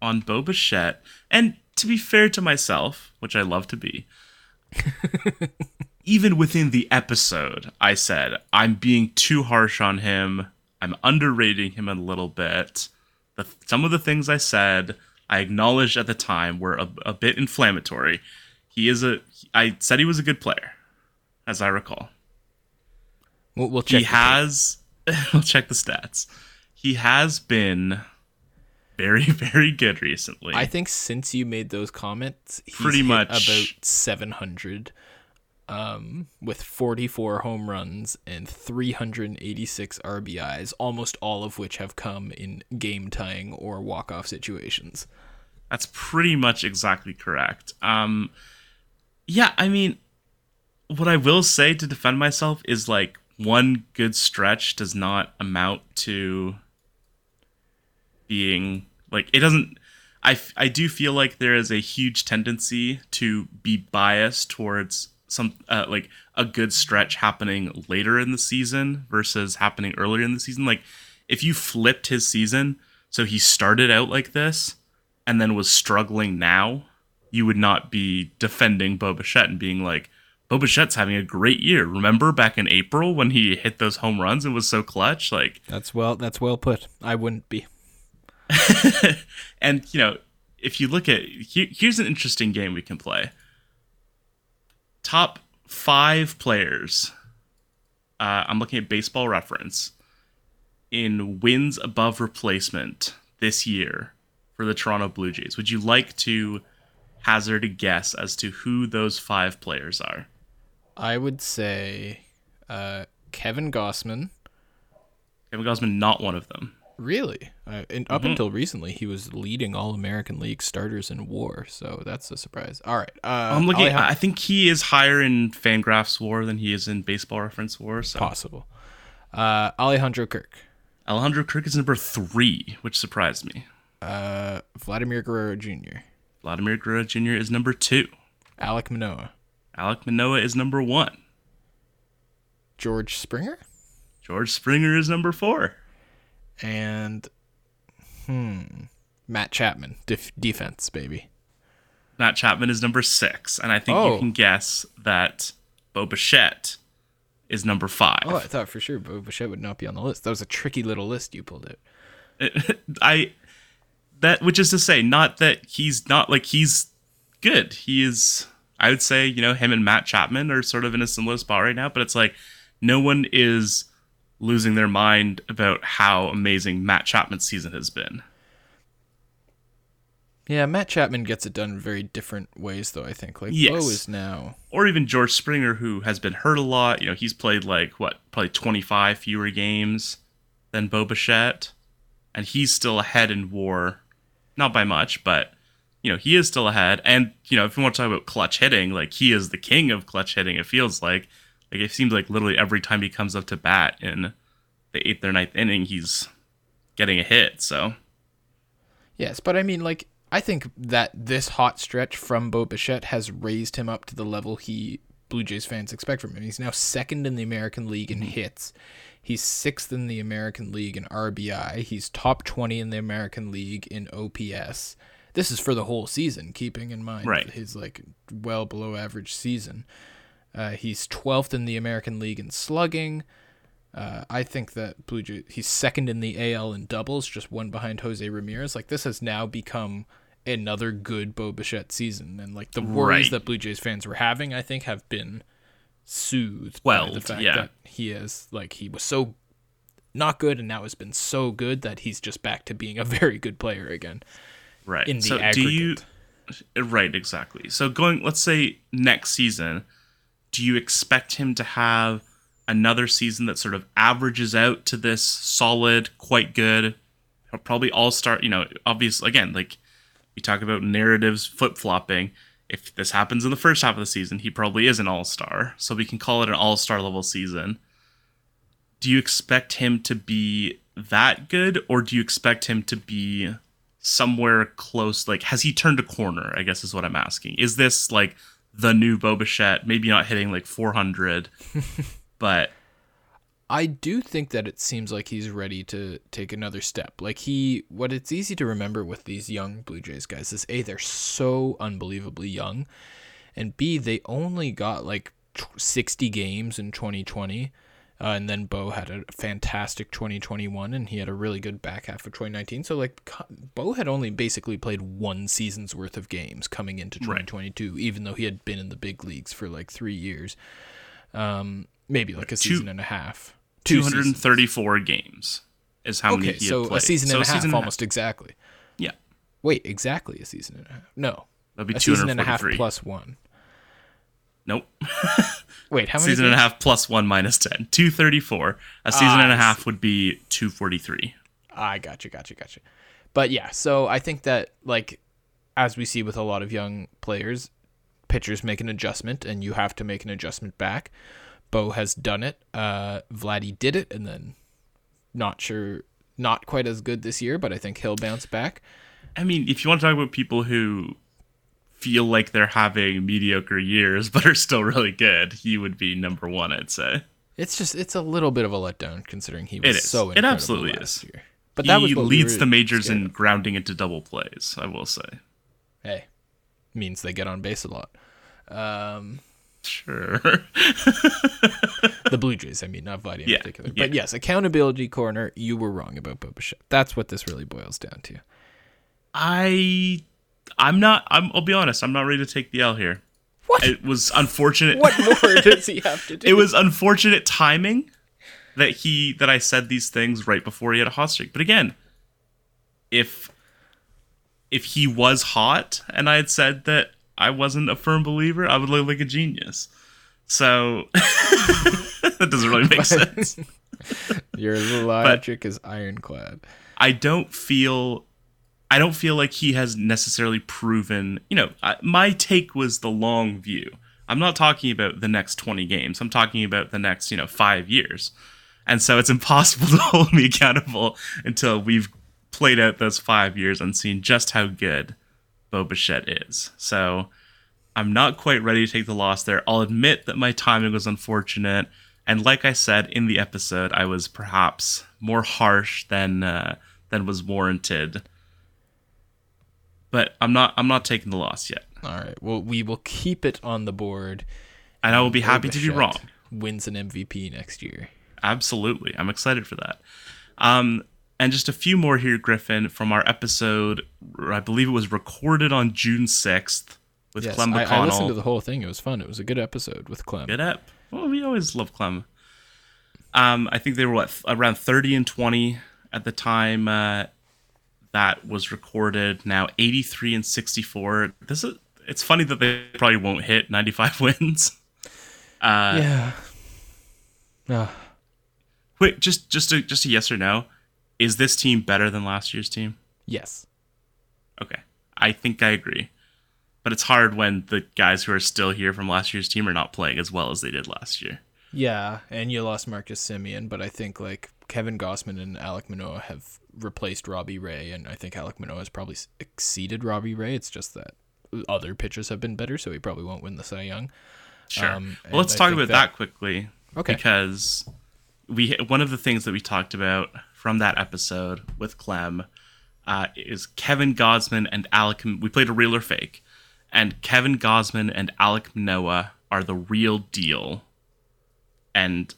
on Bo Bichette, and to be fair to myself, which I love to be, even within the episode, I said I'm being too harsh on him. I'm underrating him a little bit. The, some of the things I said, I acknowledged at the time, were a, a bit inflammatory. He is a. I said he was a good player, as I recall. We'll, we'll check. he has. I'll check the stats. He has been very, very good recently. I think since you made those comments, he's Pretty much. about 700 um, with 44 home runs and 386 RBIs, almost all of which have come in game tying or walk off situations. That's pretty much exactly correct. Um, yeah, I mean, what I will say to defend myself is like one good stretch does not amount to being like it doesn't. I, I do feel like there is a huge tendency to be biased towards some uh, like a good stretch happening later in the season versus happening earlier in the season. Like if you flipped his season, so he started out like this and then was struggling now, you would not be defending Bo Bichette and being like, Bo Bichette's having a great year. Remember back in April when he hit those home runs and was so clutch? Like, That's well. That's well put. I wouldn't be. and you know, if you look at here, here's an interesting game we can play. Top five players. Uh, I'm looking at Baseball Reference in wins above replacement this year for the Toronto Blue Jays. Would you like to hazard a guess as to who those five players are? I would say uh, Kevin Gausman. Kevin Gausman, not one of them. Really? Uh, and up until recently, he was leading All American League starters in WAR, so that's a surprise. All right, uh, I'm looking. Alejandro- I think he is higher in Fangraphs WAR than he is in Baseball Reference WAR. So possible. Uh, Alejandro Kirk, Alejandro Kirk is number three, which surprised me. uh, Vladimir Guerrero Jr., Vladimir Guerrero Jr. is number two. Alek Manoah, Alek Manoah is number one. George Springer, George Springer is number four. And hmm, Matt Chapman, def- defense baby. Matt Chapman is number six, and I think Oh. you can guess that Bo Bichette is number five. Oh, I thought for sure Bo Bichette would not be on the list. That was a tricky little list you pulled out. I that which is to say, not that he's not like he's good. He is. I would say you know him and Matt Chapman are sort of in a similar spot right now, but it's like no one is losing their mind about how amazing Matt Chapman's season has been. Yeah, Matt Chapman gets it done in very different ways, though. I think like Yes. Bo is now. Or even George Springer, who has been hurt a lot. You know, he's played like what, probably twenty five fewer games than Bo Bichette, and he's still ahead in WAR, not by much, but you know he is still ahead. And you know, if you want to talk about clutch hitting, like he is the king of clutch hitting. It feels like, like it seems like literally every time he comes up to bat in the eighth or ninth inning, he's getting a hit. So Yes, but I mean, like, I think that this hot stretch from Bo Bichette has raised him up to the level he Blue Jays fans expect from him. He's now second in the American League in mm-hmm. hits. He's sixth in the American League in RBI. He's top 20 in the American League in OPS. This is for the whole season, keeping in mind Right. his like well below average season. Uh, he's 12th in the American League in slugging. Uh, I think that Blue Jays, he's second in the AL in doubles, just one behind Jose Ramirez. Like this has now become another good Bo Bichette season, and like the worries Right. that Blue Jays fans were having, I think, have been soothed by the fact yeah. that he is like he was so not good, and now has been so good that he's just back to being a very good player again right. in the so aggregate. do you? Right, exactly. So going, let's say next season, do you expect him to have another season that sort of averages out to this solid, quite good, probably all star? You know, obvious again, like we talk about narratives flip flopping. If this happens in the first half of the season, he probably is an all star. So we can call it an all star level season. Do you expect him to be that good, or do you expect him to be somewhere close? Like, has he turned a corner? I guess is what I'm asking. Is this like the new Bo Bichette? Maybe not hitting like 400, but I do think that it seems like he's ready to take another step. Like he, what it's easy to remember with these young Blue Jays guys is a they're so unbelievably young, and b they only got like sixty games in 2020, uh, and then Bo had a fantastic 2021, and he had a really good back half of 2019. So like Bo had only basically played one season's worth of games coming into 2022, even though he had been in the big leagues for like three years, um, maybe like a season and a half. Seasons. 234 games is how many Okay, he had so played. a season So and a half, almost exactly. Yeah, Wait, exactly a season and a half? No, that'd be a season and a half plus one. Nope. Wait, how many? season and a half plus one minus 10. 234. A season Ah, and a half would be 243. I gotcha, gotcha, gotcha. But yeah, so I think that like as we see with a lot of young players, pitchers make an adjustment, and you have to make an adjustment back. Bo has done it. Uh, Vladdy did it, and then not sure, not quite as good this year, but I think he'll bounce back. I mean, if you want to talk about people who feel like they're having mediocre years but are still really good, he would be number one, I'd say. It's just it's a little bit of a letdown considering he was It is. so It absolutely last is. year. But that he we leads were the majors in of. grounding into double plays, I will say. hey means they get on base a lot. Um, Sure. the Blue Jays, I mean, not Vladdy in Yeah, particular. yeah. But yes, accountability corner. You were wrong about Bo Bichette. That's what this really boils down to. I I'm not I'm I'll be honest, I'm not ready to take the L here. What? It was unfortunate What more does he have to do? it was unfortunate timing that he that I said these things right before he had a hot streak. But again, if if he was hot and I had said that I wasn't a firm believer, I would look like a genius. So that doesn't really make sense. Your logic is ironclad. I don't feel I don't feel like he has necessarily proven, you know, I, my take was the long view. I'm not talking about the next 20 games. I'm talking about the next, you know, 5 years. And so it's impossible to hold me accountable until we've played out those 5 years and seen just how good Bo Bichette is. So I'm not quite ready to take the loss there. I'll admit that my timing was unfortunate. And like I said in the episode, I was perhaps more harsh than uh, than was warranted. But I'm not I'm not taking the loss yet. All right. Well, we will keep it on the board. And I will be happy to be wrong. Wins an MVP next year. Absolutely. I'm excited for that. Um, and just a few more here, Griffin, from our episode. I believe it was recorded on June 6th with yes, Clem McConnell. I, I listened to the whole thing. It was fun. It was a good episode with Clem. Good ep. Well, we always love Clem. Um, I think they were what around 30 and 20 at the time uh, that was recorded. Now 83 and 64. This is it's funny that they probably won't hit 95 wins. Uh, yeah. No. Wait, just just a just a yes or no. Is this team better than last year's team? Yes. Okay. I think I agree. But it's hard when the guys who are still here from last year's team are not playing as well as they did last year. Yeah, and you lost Marcus Semien, but I think like Kevin Gausman and Alek Manoah have replaced Robbie Ray, and I think Alek Manoah has probably exceeded Robbie Ray. It's just that other pitchers have been better, so he probably won't win the Cy Young. Sure. Um, well, let's talk about that, that, quickly. Okay. Because we one of the things that we talked about from that episode with Clem uh, is Kevin Gausman and Alec. We played a real or fake, and Kevin Gausman and Alek Manoah are the real deal. And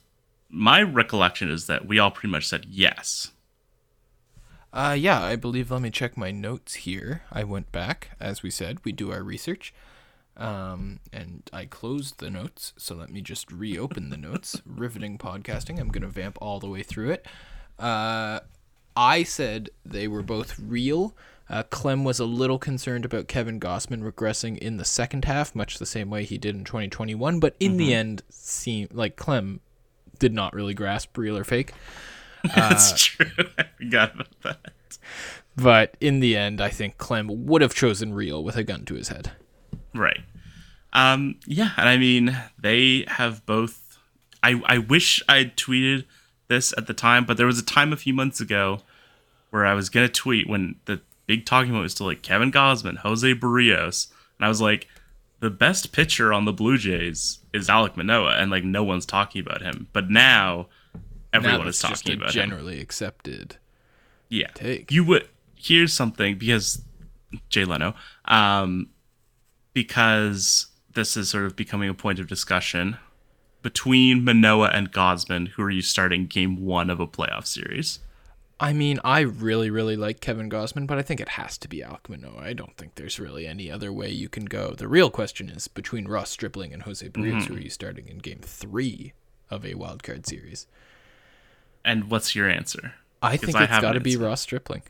my recollection is that we all pretty much said yes. Uh, yeah, I believe. Let me check my notes here. I went back, as we said, we do our research. Um, and I closed the notes, so let me just reopen the notes. Riveting podcasting. I'm going to vamp all the way through it. Uh, I said they were both real. Uh, Clem was a little concerned about Kevin Gausman regressing in the second half, much the same way he did in 2021. But in mm-hmm. the end, seemed like Clem did not really grasp real or fake. That's uh, true. I forgot about that. But in the end, I think Clem would have chosen real with a gun to his head. Right. Um, yeah, and I mean they have both. I I wish I'd tweeted this at the time, but there was a time a few months ago where I was gonna tweet when the big talking point was still like Kevin Gausman, Jose Berrios. and I was like, the best pitcher on the Blue Jays is Alek Manoah, and like no one's talking about him. But now everyone is talking about generally him. accepted. Yeah, take. you would. Here's something because Jay Leno, um, because this is sort of becoming a point of discussion between Manoah and Gausman. Who are you starting game one of a playoff series? I mean, I really, really like Kevin Gausman, but I think it has to be Alek Manoah. I don't think there's really any other way you can go. The real question is between Ross Stripling and Jose Berrios, mm-hmm. who are you starting in game three of a wild card series? And what's your answer? I think I it's got to be Ross Stripling.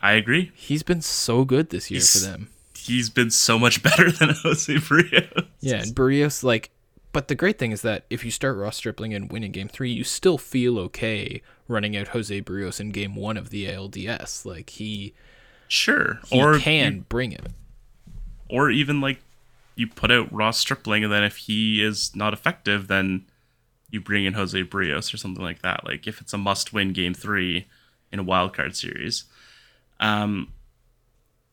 I agree. He's been so good this year He's, for them he's been so much better than Jose Berrios. Yeah, and Berrios like but the great thing is that if you start Ross Stripling and win in game three, you still feel okay running out Jose Berrios in game one of the ALDS. Like he Sure. He or can you, bring it. Or even like you put out Ross Stripling and then if he is not effective, then you bring in Jose Berrios or something like that. Like if it's a must win game three in a wild card series. Um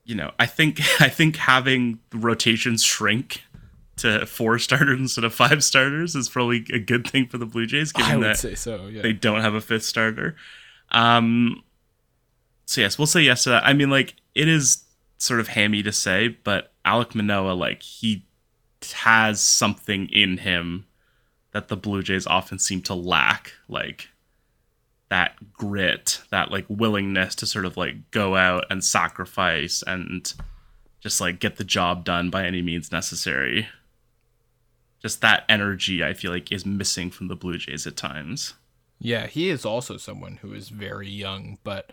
you know, I think I think having rotations shrink to four starters instead of five starters is probably a good thing for the Blue Jays, given that so, yeah. they don't have a fifth starter. Um, so yes, we'll say yes to that. I mean, like it is sort of hammy to say, but Alek Manoah, like he has something in him that the Blue Jays often seem to lack. Like that grit, that like willingness to sort of like go out and sacrifice and just like get the job done by any means necessary. Just that energy I feel like is missing from the Blue Jays at times. Yeah, he is also someone who is very young, but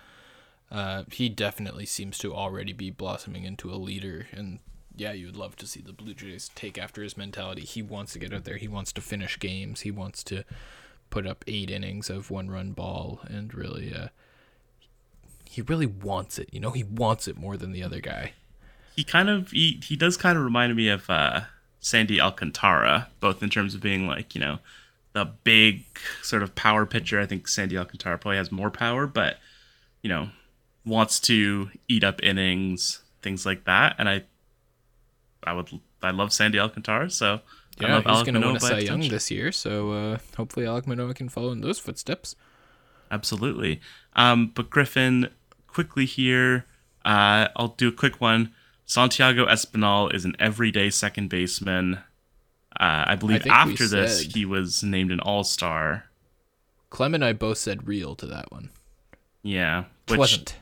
Uh, he definitely seems to already be blossoming into a leader, and yeah, you would love to see the Blue Jays take after his mentality. He wants to get out there. He wants to finish games. He wants to put up eight innings of one-run ball, and really, uh, he really wants it. You know, he wants it more than the other guy. He kind of he, he does kind of remind me of uh, Sandy Alcantara, both in terms of being like you know the big sort of power pitcher. I think Sandy Alcantara probably has more power, but you know wants to eat up innings, things like that. And I, I would, I love Sandy Alcantara, so yeah, he's going to win a Cy Young this year. So uh, hopefully Alek Manoah can follow in those footsteps. Absolutely. Um, but Griffin, quickly here, uh, I'll do a quick one. Santiago Espinal is an everyday second baseman. Uh, I believe I after this, he was named an All Star. Clem and I both said real to that one. Yeah, which it wasn't.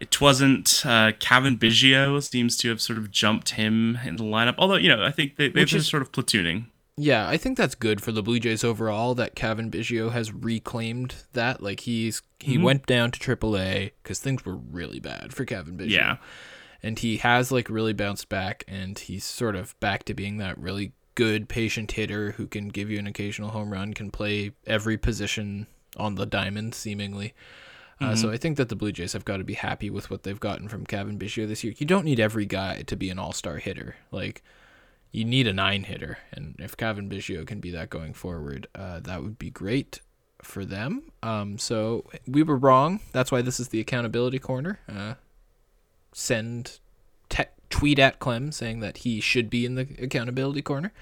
It wasn't. Uh, Cavan Biggio seems to have sort of jumped him in the lineup. Although you know, I think they, they've been sort of platooning. Yeah, I think that's good for the Blue Jays overall that Cavan Biggio has reclaimed that. Like he's he mm-hmm. went down to AAA because things were really bad for Cavan Biggio. Yeah, and he has like really bounced back, and he's sort of back to being that really good patient hitter who can give you an occasional home run, can play every position on the diamond seemingly. Uh, mm-hmm. So I think that the Blue Jays have got to be happy with what they've gotten from Cavan Biggio this year. You don't need every guy to be an all-star hitter. Like you need a nine hitter, and if Cavan Biggio can be that going forward, uh, that would be great for them. Um, so we were wrong. That's why this is the accountability corner. Uh, send te- tweet at Clem saying that he should be in the accountability corner.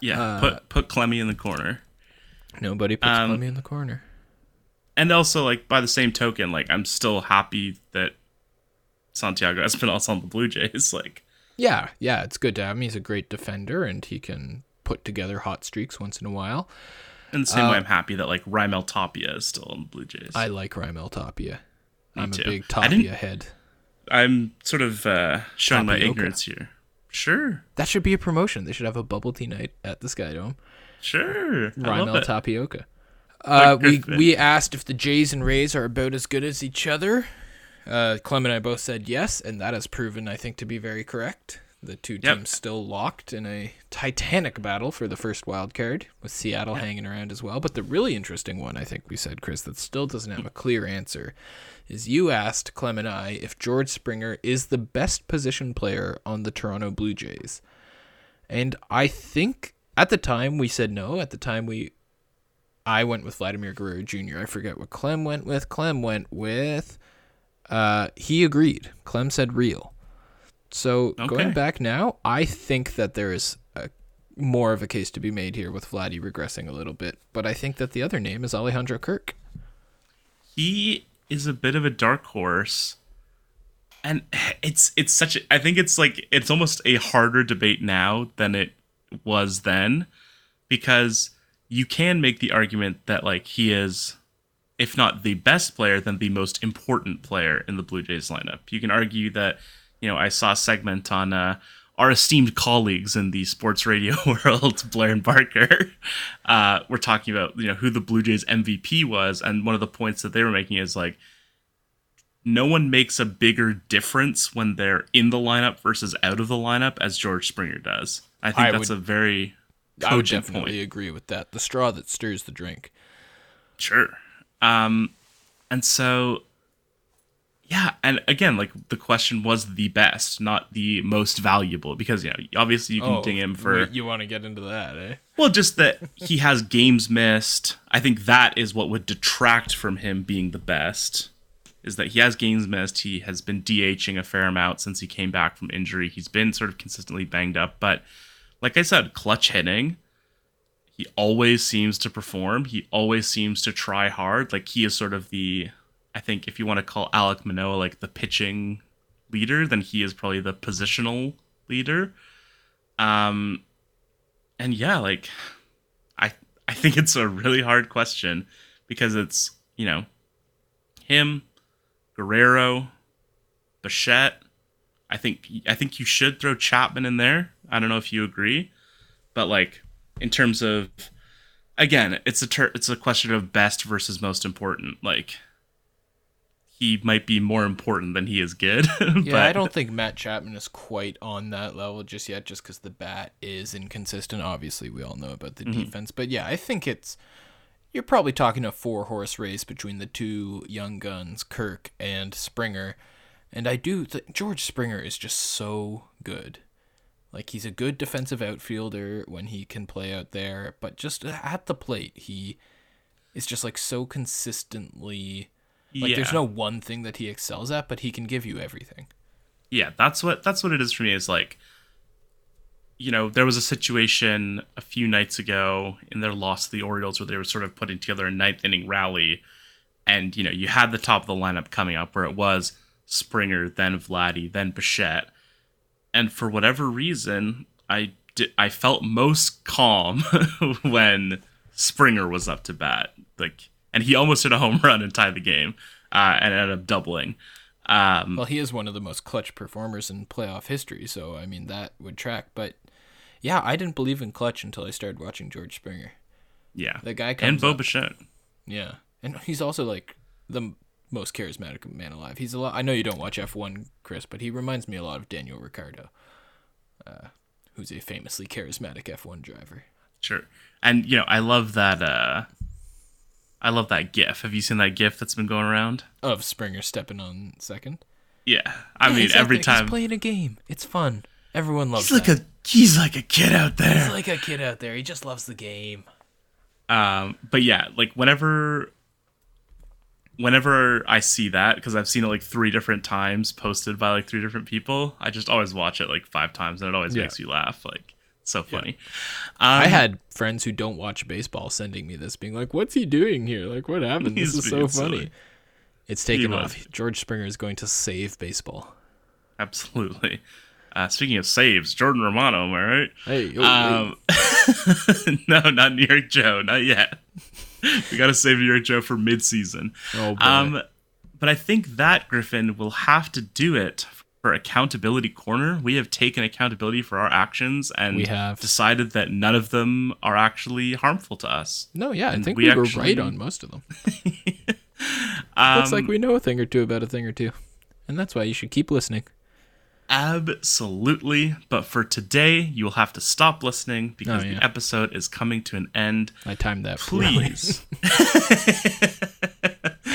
Yeah, uh, put put Clemmy in the corner. Nobody puts um, Clemmy in the corner. And also, like by the same token, like I'm still happy that Santiago Espinal's on the Blue Jays. Like, yeah, yeah, it's good to have him. He's a great defender, and he can put together hot streaks once in a while. In the same uh, way, I'm happy that like Raimel Tapia is still on the Blue Jays. I like Raimel Tapia. Me I'm too. a big Tapia head. I'm sort of uh, showing Tapioca. my ignorance here. Sure. That should be a promotion. They should have a bubble tea night at the Sky Dome. Sure. Raimel Tapioca. Uh, we we asked if the Jays and Rays are about as good as each other. Uh, Clem and I both said yes, and that has proven, I think, to be very correct. The two yep. teams still locked in a titanic battle for the first wild card, with Seattle yep. hanging around as well. But the really interesting one, I think we said, Chris, that still doesn't have a clear answer, is you asked Clem and I if George Springer is the best position player on the Toronto Blue Jays. And I think at the time we said no. At the time we I went with Vladimir Guerrero Jr. I forget what Clem went with. Clem went with uh he agreed. Clem said real. So okay. going back now, I think that there is a, more of a case to be made here with Vladdy regressing a little bit, but I think that the other name is Alejandro Kirk. He is a bit of a dark horse. And it's it's such a I think it's like it's almost a harder debate now than it was then because you can make the argument that like he is if not the best player then the most important player in the blue jays lineup. You can argue that you know i saw a segment on uh, our esteemed colleagues in the sports radio world blair and barker uh, were talking about you know who the blue jays mvp was and one of the points that they were making is like no one makes a bigger difference when they're in the lineup versus out of the lineup as george springer does. I think I that's would, a very I would definitely point. agree with that. The straw that stirs the drink. Sure. Um, and so, yeah, and again, like the question was the best, not the most valuable, because you know, obviously you can oh, ding him for. You want to get into that, eh? Well, just that he has games missed. I think that is what would detract from him being the best. Is that he has games missed. He has been DHing a fair amount since he came back from injury. He's been sort of consistently banged up, but like I said, clutch hitting. He always seems to perform. He always seems to try hard. Like he is sort of the, I think if you want to call Alek Manoah like the pitching leader, then he is probably the positional leader. Um, and yeah, like I I think it's a really hard question because it's you know him, Guerrero, Bichette. I think I think you should throw Chapman in there I don't know if you agree, but like in terms of again, it's a ter- it's a question of best versus most important. Like he might be more important than he is good. Yeah, but I don't think Matt Chapman is quite on that level just yet, just because the bat is inconsistent. Obviously, we all know about the mm-hmm. defense, but yeah, I think it's you're probably talking a four horse race between the two young guns, Kirk and Springer. And I do think George Springer is just so good. Like he's a good defensive outfielder when he can play out there, but just at the plate, he is just like so consistently like yeah. there's no one thing that he excels at, but he can give you everything. yeah, that's what that's what it is for me. Is like, you know, there was a situation a few nights ago in their loss to the Orioles where they were sort of putting together a ninth inning rally, and you know, you had the top of the lineup coming up where it was Springer, then Vladdy, then Bichette, and for whatever reason, I di- I felt most calm when Springer was up to bat, like, and he almost hit a home run and tied the game, uh, and ended up doubling. Um, Well, he is one of the most clutch performers in playoff history, so I mean that would track. But yeah, I didn't believe in clutch until I started watching George Springer. yeah, The guy and comes Bo up- Bichette. Yeah, and he's also like the most charismatic man alive. He's a lot. I know you don't watch F one, Chris, but he reminds me a lot of Daniel Ricciardo, uh, who's a famously charismatic F one driver. Sure. And you know, I love that uh I love that gif. Have you seen that gif that's been going around? Of Springer stepping on second. Yeah. I Yeah, mean, exactly. every time he's playing a game. It's fun. Everyone loves. he's like that. a he's like a kid out there. He's like a kid out there. He just loves the game. Um but yeah, like whenever whenever I see that because I've seen it like 3 different times posted by like three different people, I just always watch it like 5 times and it always Yeah. makes you laugh like so funny. Um, I had friends who don't watch baseball sending me this, being like, "What's he doing here? Like, what happened? This is so funny." silly. It's taken He off. was. George Springer is going to save baseball. absolutely. Uh, speaking of saves, Jordan Romano, am I right? Hey, oh, Um, no, not New York Joe, not yet. we got to save your York for mid-season. Oh, boy. um, but I think that Griffin will have to do it for accountability corner. We have taken accountability for our actions and We have. decided that none of them are actually harmful to us. no, yeah, I think we we, were actually- right on most of them. Um, Looks like we know a thing or two about a thing or two, and that's why you should keep listening. Absolutely. But for today, you will have to stop listening because Oh, yeah. the episode is coming to an end. I timed that. please.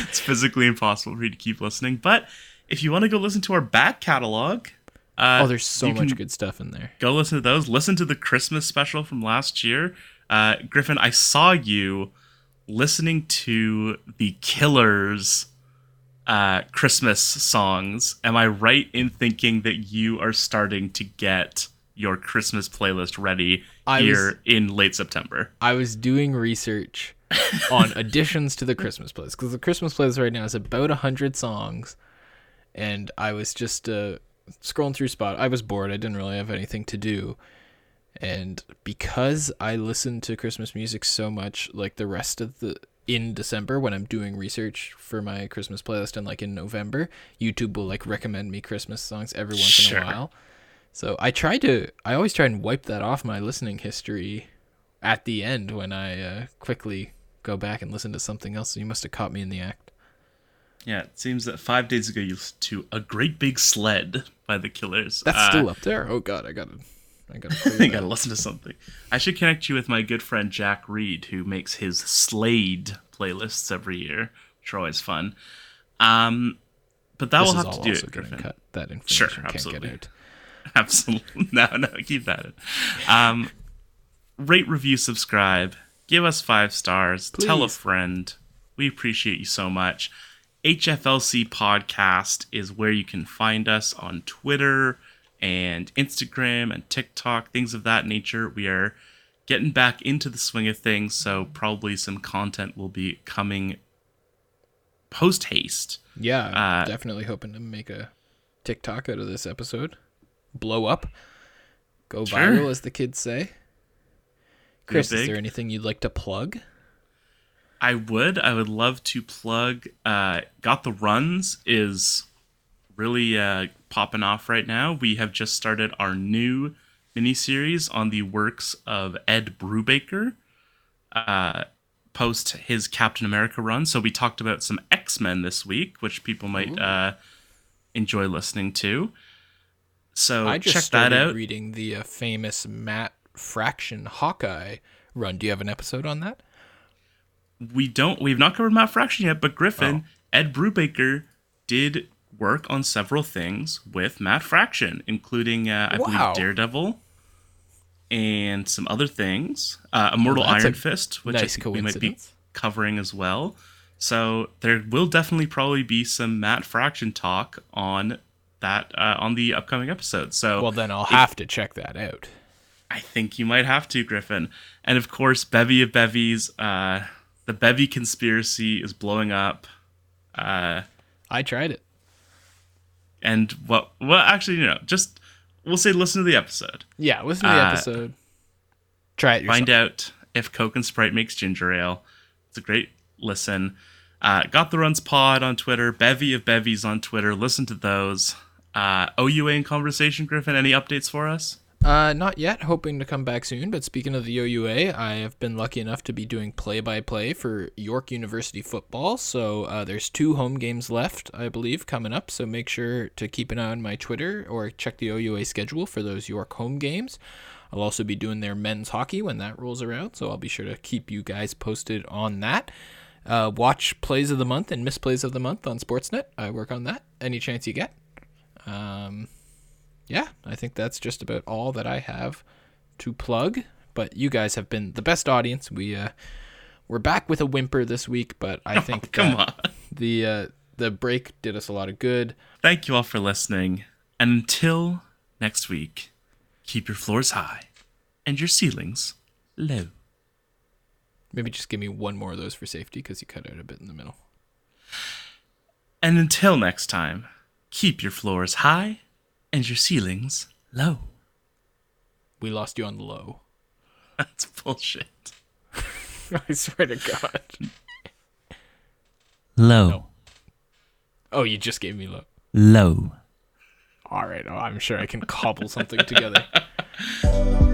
it's physically impossible for you to keep listening. But if you want to go listen to our back catalog, uh, oh, there's so much good stuff in there. Go listen to those. Listen to the Christmas special from last year. Uh, Griffin, I saw you listening to the Killers uh, Christmas songs. Am I right in thinking that you are starting to get your Christmas playlist ready I here was- in late September? I was doing research on additions to the Christmas playlist because the Christmas playlist right now is about hundred songs, and I was just uh, scrolling through Spot. I was bored. I didn't really have anything to do, and because I listen to Christmas music so much, like the rest of the in December when I'm doing research for my Christmas playlist, and like in November, YouTube will like recommend me Christmas songs every once Sure. in a while. So I try to. I always try and wipe that off my listening history at the end when I uh, quickly go back and listen to something else. So you must have caught me in the act. Yeah, it seems that five days ago you listened to A Great Big Sled by the Killers. That's Uh, still up there. Oh God, I gotta, I gotta. I gotta listen to something. I should connect you with my good friend Jack Reed, who makes his Slade playlists every year, which are always fun. Um, but that This will have to do also it, Griffin. cut. That information Sure, can't absolutely. get out. Absolutely, no, no, keep that. In. Um, rate, review, subscribe, give us five stars, tell a friend. We appreciate you so much. HFLC podcast is where you can find us on Twitter and Instagram and TikTok, things of that nature. We are getting back into the swing of things, so probably some content will be coming post haste. Yeah, Uh, definitely hoping to make a TikTok out of this episode. Blow up, go Sure. viral, as the kids say. Chris, is there anything you'd like to plug? I would. I would love to plug. Uh, Got the Runs is really uh, popping off right now. We have just started our new miniseries on the works of Ed Brubaker. Uh, post his Captain America run. So we talked about some X Men this week, which people might uh, enjoy listening to. So I just check started that out. reading the uh, famous Matt Fraction Hawkeye run. Do you have an episode on that? we don't we've not covered Matt Fraction yet, but Griffin, Oh. Ed Brubaker did work on several things with Matt Fraction, including uh, I Wow. believe Daredevil and some other things. Uh, Immortal Well, Iron Fist, which nice we might be covering as well. So there will definitely probably be some Matt Fraction talk on that uh, on the upcoming episode. So Well, then I'll have to check that out. I think you might have to, Griffin. And of course, Bevy of Bevies. Uh, the Bevy conspiracy is blowing up. Uh, I tried it. And what? Well, actually, you know, just we'll say listen to the episode. Yeah, listen to the Uh, episode. Try it yourself. Find out if Coke and Sprite makes ginger ale. It's a great listen. Uh, Got the Runs Pod on Twitter. Bevy of Bevies on Twitter. Listen to those. Uh, OUA in conversation, Griffin. Any updates for us? Uh, not yet. Hoping to come back soon. But speaking of the OUA, I have been lucky enough to be doing play-by-play for York University football. So uh, there's two home games left, I believe, coming up. So make sure to keep an eye on my Twitter or check the OUA schedule for those York home games. I'll also be doing their men's hockey when that rolls around. So I'll be sure to keep you guys posted on that. Uh, watch plays of the month and misplays of the month on Sportsnet. I work on that any chance you get. Um, yeah, I think that's just about all that I have to plug. But you guys have been the best audience. We uh, we're back with a whimper this week, but I think Oh, Come on. the uh, the break did us a lot of good. Thank you all for listening. And until next week, keep your floors high and your ceilings low. Maybe just give me one more of those for safety because you cut out a bit in the middle. And until next time, keep your floors high and your ceilings low. We lost you on the low. That's bullshit. I swear to God. Low. Oh, you just gave me low. Low. All right, oh, I'm sure I can cobble something together.